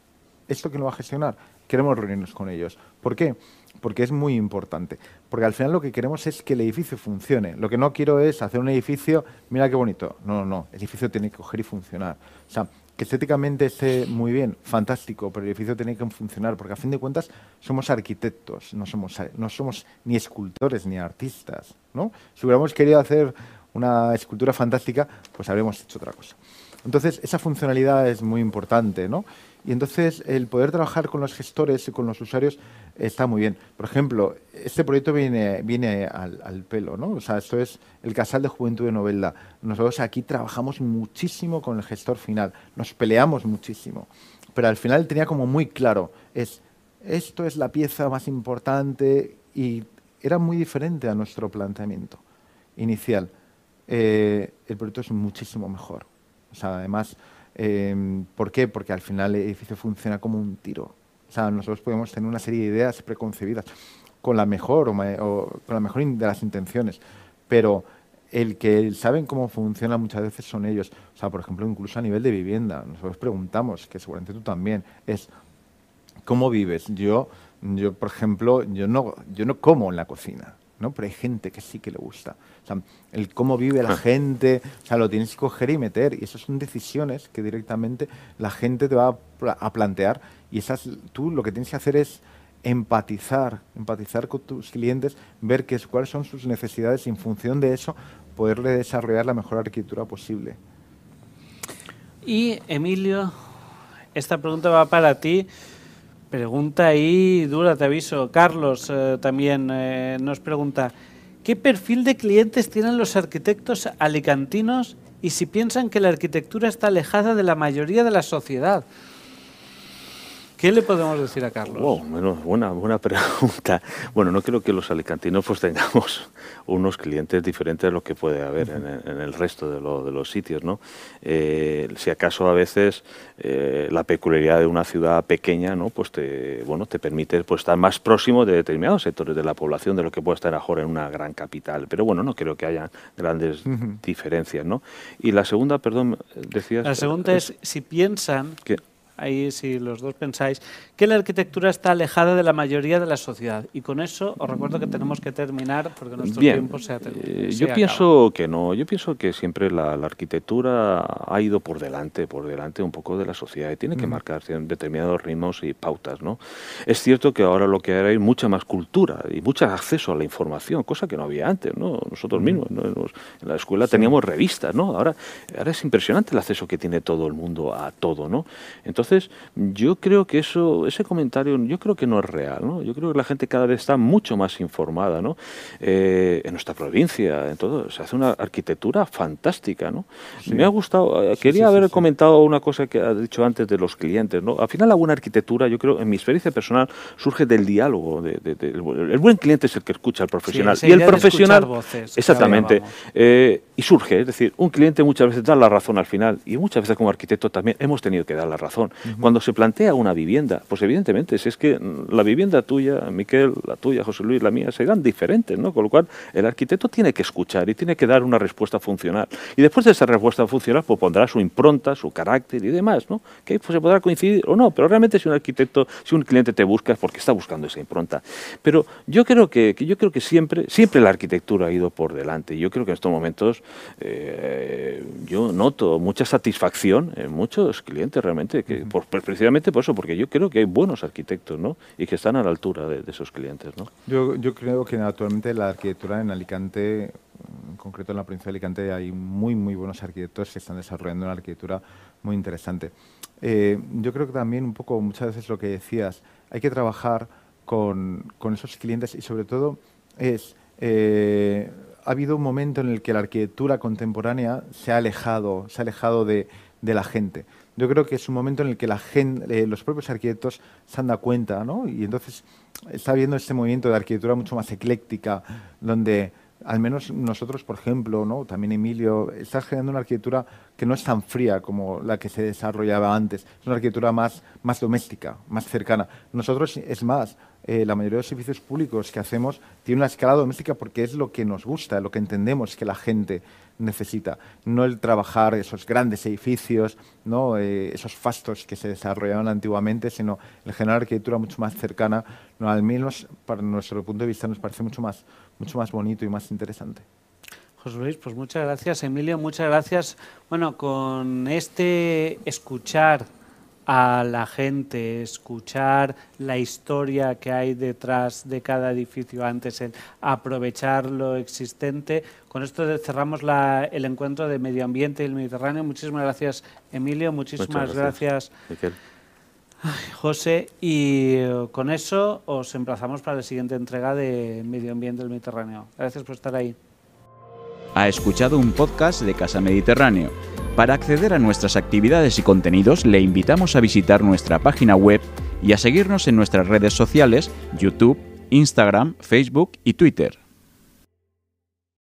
¿Esto quién lo va a gestionar? Queremos reunirnos con ellos. ¿Por qué? Porque es muy importante. Porque al final lo que queremos es que el edificio funcione. Lo que no quiero es hacer un edificio, mira qué bonito. No, no, no. El edificio tiene que coger y funcionar. O sea, que estéticamente esté muy bien, fantástico, pero el edificio tiene que funcionar, porque a fin de cuentas somos arquitectos, no somos, no somos ni escultores ni artistas. ¿no? Si hubiéramos querido hacer una escultura fantástica, pues habríamos hecho otra cosa. Entonces, esa funcionalidad es muy importante, ¿no? Y entonces el poder trabajar con los gestores y con los usuarios está muy bien. Por ejemplo, este proyecto viene, viene al, pelo, ¿no? O sea, esto es el Casal de Juventud de Novelda. Nosotros aquí trabajamos muchísimo con el gestor final, nos peleamos muchísimo, pero al final tenía como muy claro, es, esto es la pieza más importante y era muy diferente a nuestro planteamiento inicial. Eh, el proyecto es muchísimo mejor. O sea, además Em, ¿Por qué? Porque al final el edificio funciona como un tiro. O sea, nosotros podemos tener una serie de ideas preconcebidas con la mejor o, con la mejor de las intenciones, pero el que saben cómo funciona muchas veces son ellos. O sea, por ejemplo, incluso a nivel de vivienda, nosotros preguntamos, que seguramente tú también, es ¿cómo vives? Yo, yo por ejemplo, yo no, yo no como en la cocina. ¿No? Pero hay gente que sí que le gusta. O sea, el cómo vive la gente, o sea, lo tienes que coger y meter. Y esas son decisiones que directamente la gente te va a, plantear. Y esas, tú lo que tienes que hacer es empatizar, empatizar con tus clientes, ver qué es, cuáles son sus necesidades y en función de eso poderle desarrollar la mejor arquitectura posible. Y Emilio, esta pregunta va para ti. Pregunta ahí dura, te aviso. Carlos eh, también eh, nos pregunta, ¿qué perfil de clientes tienen los arquitectos alicantinos y si piensan que la arquitectura está alejada de la mayoría de la sociedad? ¿Qué le podemos decir a Carlos? bueno, buena, buena pregunta. Bueno, no creo que los alicantinos pues tengamos unos clientes diferentes a lo que puede haber en, el resto de, los sitios, ¿no? Eh, si acaso a veces eh, la peculiaridad de una ciudad pequeña, ¿no? Pues te, bueno, te permite pues, estar más próximo de determinados sectores de la población de lo que puede estar mejor en una gran capital. Pero bueno, no creo que haya grandes diferencias, ¿no? Y la segunda, perdón, decías... La segunda es, si piensan... Que, ahí si los dos pensáis, que la arquitectura está alejada de la mayoría de la sociedad. Y con eso os recuerdo que tenemos que terminar porque nuestro tiempo se ha terminado. Eh, yo pienso que no, yo pienso que siempre la, arquitectura ha ido por delante, por delante un poco de la sociedad y tiene que marcar determinados ritmos y pautas. ¿no? Es cierto que ahora lo que hay es mucha más cultura y mucho acceso a la información, cosa que no había antes. ¿no? Nosotros mismos en la escuela teníamos revistas, ¿no? ahora, ahora es impresionante el acceso que tiene todo el mundo a todo. ¿no? Entonces, entonces, yo creo que eso, ese comentario, yo creo que no es real, ¿no? Yo creo que la gente cada vez está mucho más informada, ¿no? Eh, en nuestra provincia, en todo, se hace una arquitectura fantástica, ¿no? Me ha gustado, eh, quería haber comentado una cosa que ha dicho antes de los clientes, ¿no? Al final la buena arquitectura, yo creo, en mi experiencia personal, surge del diálogo. De, el buen cliente es el que escucha al profesional. y el profesional, exactamente, eh, y surge, es decir, un cliente muchas veces da la razón al final, y muchas veces como arquitecto también hemos tenido que dar la razón. Cuando se plantea una vivienda, pues evidentemente, si es que la vivienda tuya, Miquel, la tuya, José Luis, la mía, serán diferentes, ¿no? Con lo cual, el arquitecto tiene que escuchar y tiene que dar una respuesta funcional. Y después de esa respuesta funcional, pues pondrá su impronta, su carácter y demás, ¿no? Que pues, se podrá coincidir o no, pero realmente si un arquitecto, si un cliente te busca es porque está buscando esa impronta. Pero yo creo que, yo creo que siempre, siempre la arquitectura ha ido por delante. Yo creo que en estos momentos eh, yo noto mucha satisfacción en muchos clientes realmente que precisamente por eso, porque yo creo que hay buenos arquitectos, ¿no? Y que están a la altura de, esos clientes, ¿no? Yo, yo creo que actualmente la arquitectura en Alicante, en concreto en la provincia de Alicante, hay muy, muy buenos arquitectos que están desarrollando una arquitectura muy interesante. Eh, yo creo que también un poco, muchas veces lo que decías, hay que trabajar con, con esos clientes y sobre todo es... Eh, ha habido un momento en el que la arquitectura contemporánea se ha alejado, se ha alejado de, de la gente yo creo que es un momento en el que eh, los propios arquitectos se han dado cuenta, ¿no? Y entonces está habiendo este movimiento de arquitectura mucho más ecléctica, donde al menos nosotros, por ejemplo, también Emilio, está generando una arquitectura que no es tan fría como la que se desarrollaba antes. Es una arquitectura más, más doméstica, más cercana. Nosotros, es más, eh, la mayoría de los servicios públicos que hacemos tiene una escala doméstica porque es lo que nos gusta, lo que entendemos que la gente necesita. No el trabajar esos grandes edificios, ¿no? Eh, esos fastos que se desarrollaban antiguamente, sino el generar arquitectura mucho más cercana. No, al menos, para nuestro punto de vista, nos parece mucho más, mucho más bonito y más interesante. José Luis, pues muchas gracias. Emilio, muchas gracias. Bueno, con este escuchar a la gente, escuchar la historia que hay detrás de cada edificio antes, el aprovechar lo existente. Con esto cerramos el encuentro de Medio Ambiente y el Mediterráneo. Muchísimas gracias, Emilio. Muchísimas gracias, José. Y eh, con eso os emplazamos para la siguiente entrega de Medio Ambiente del Mediterráneo. Gracias por estar ahí. Ha escuchado un podcast de Casa Mediterráneo para acceder a nuestras actividades y contenidos le invitamos a visitar nuestra página web y a seguirnos en nuestras redes sociales, YouTube, Instagram, Facebook y Twitter.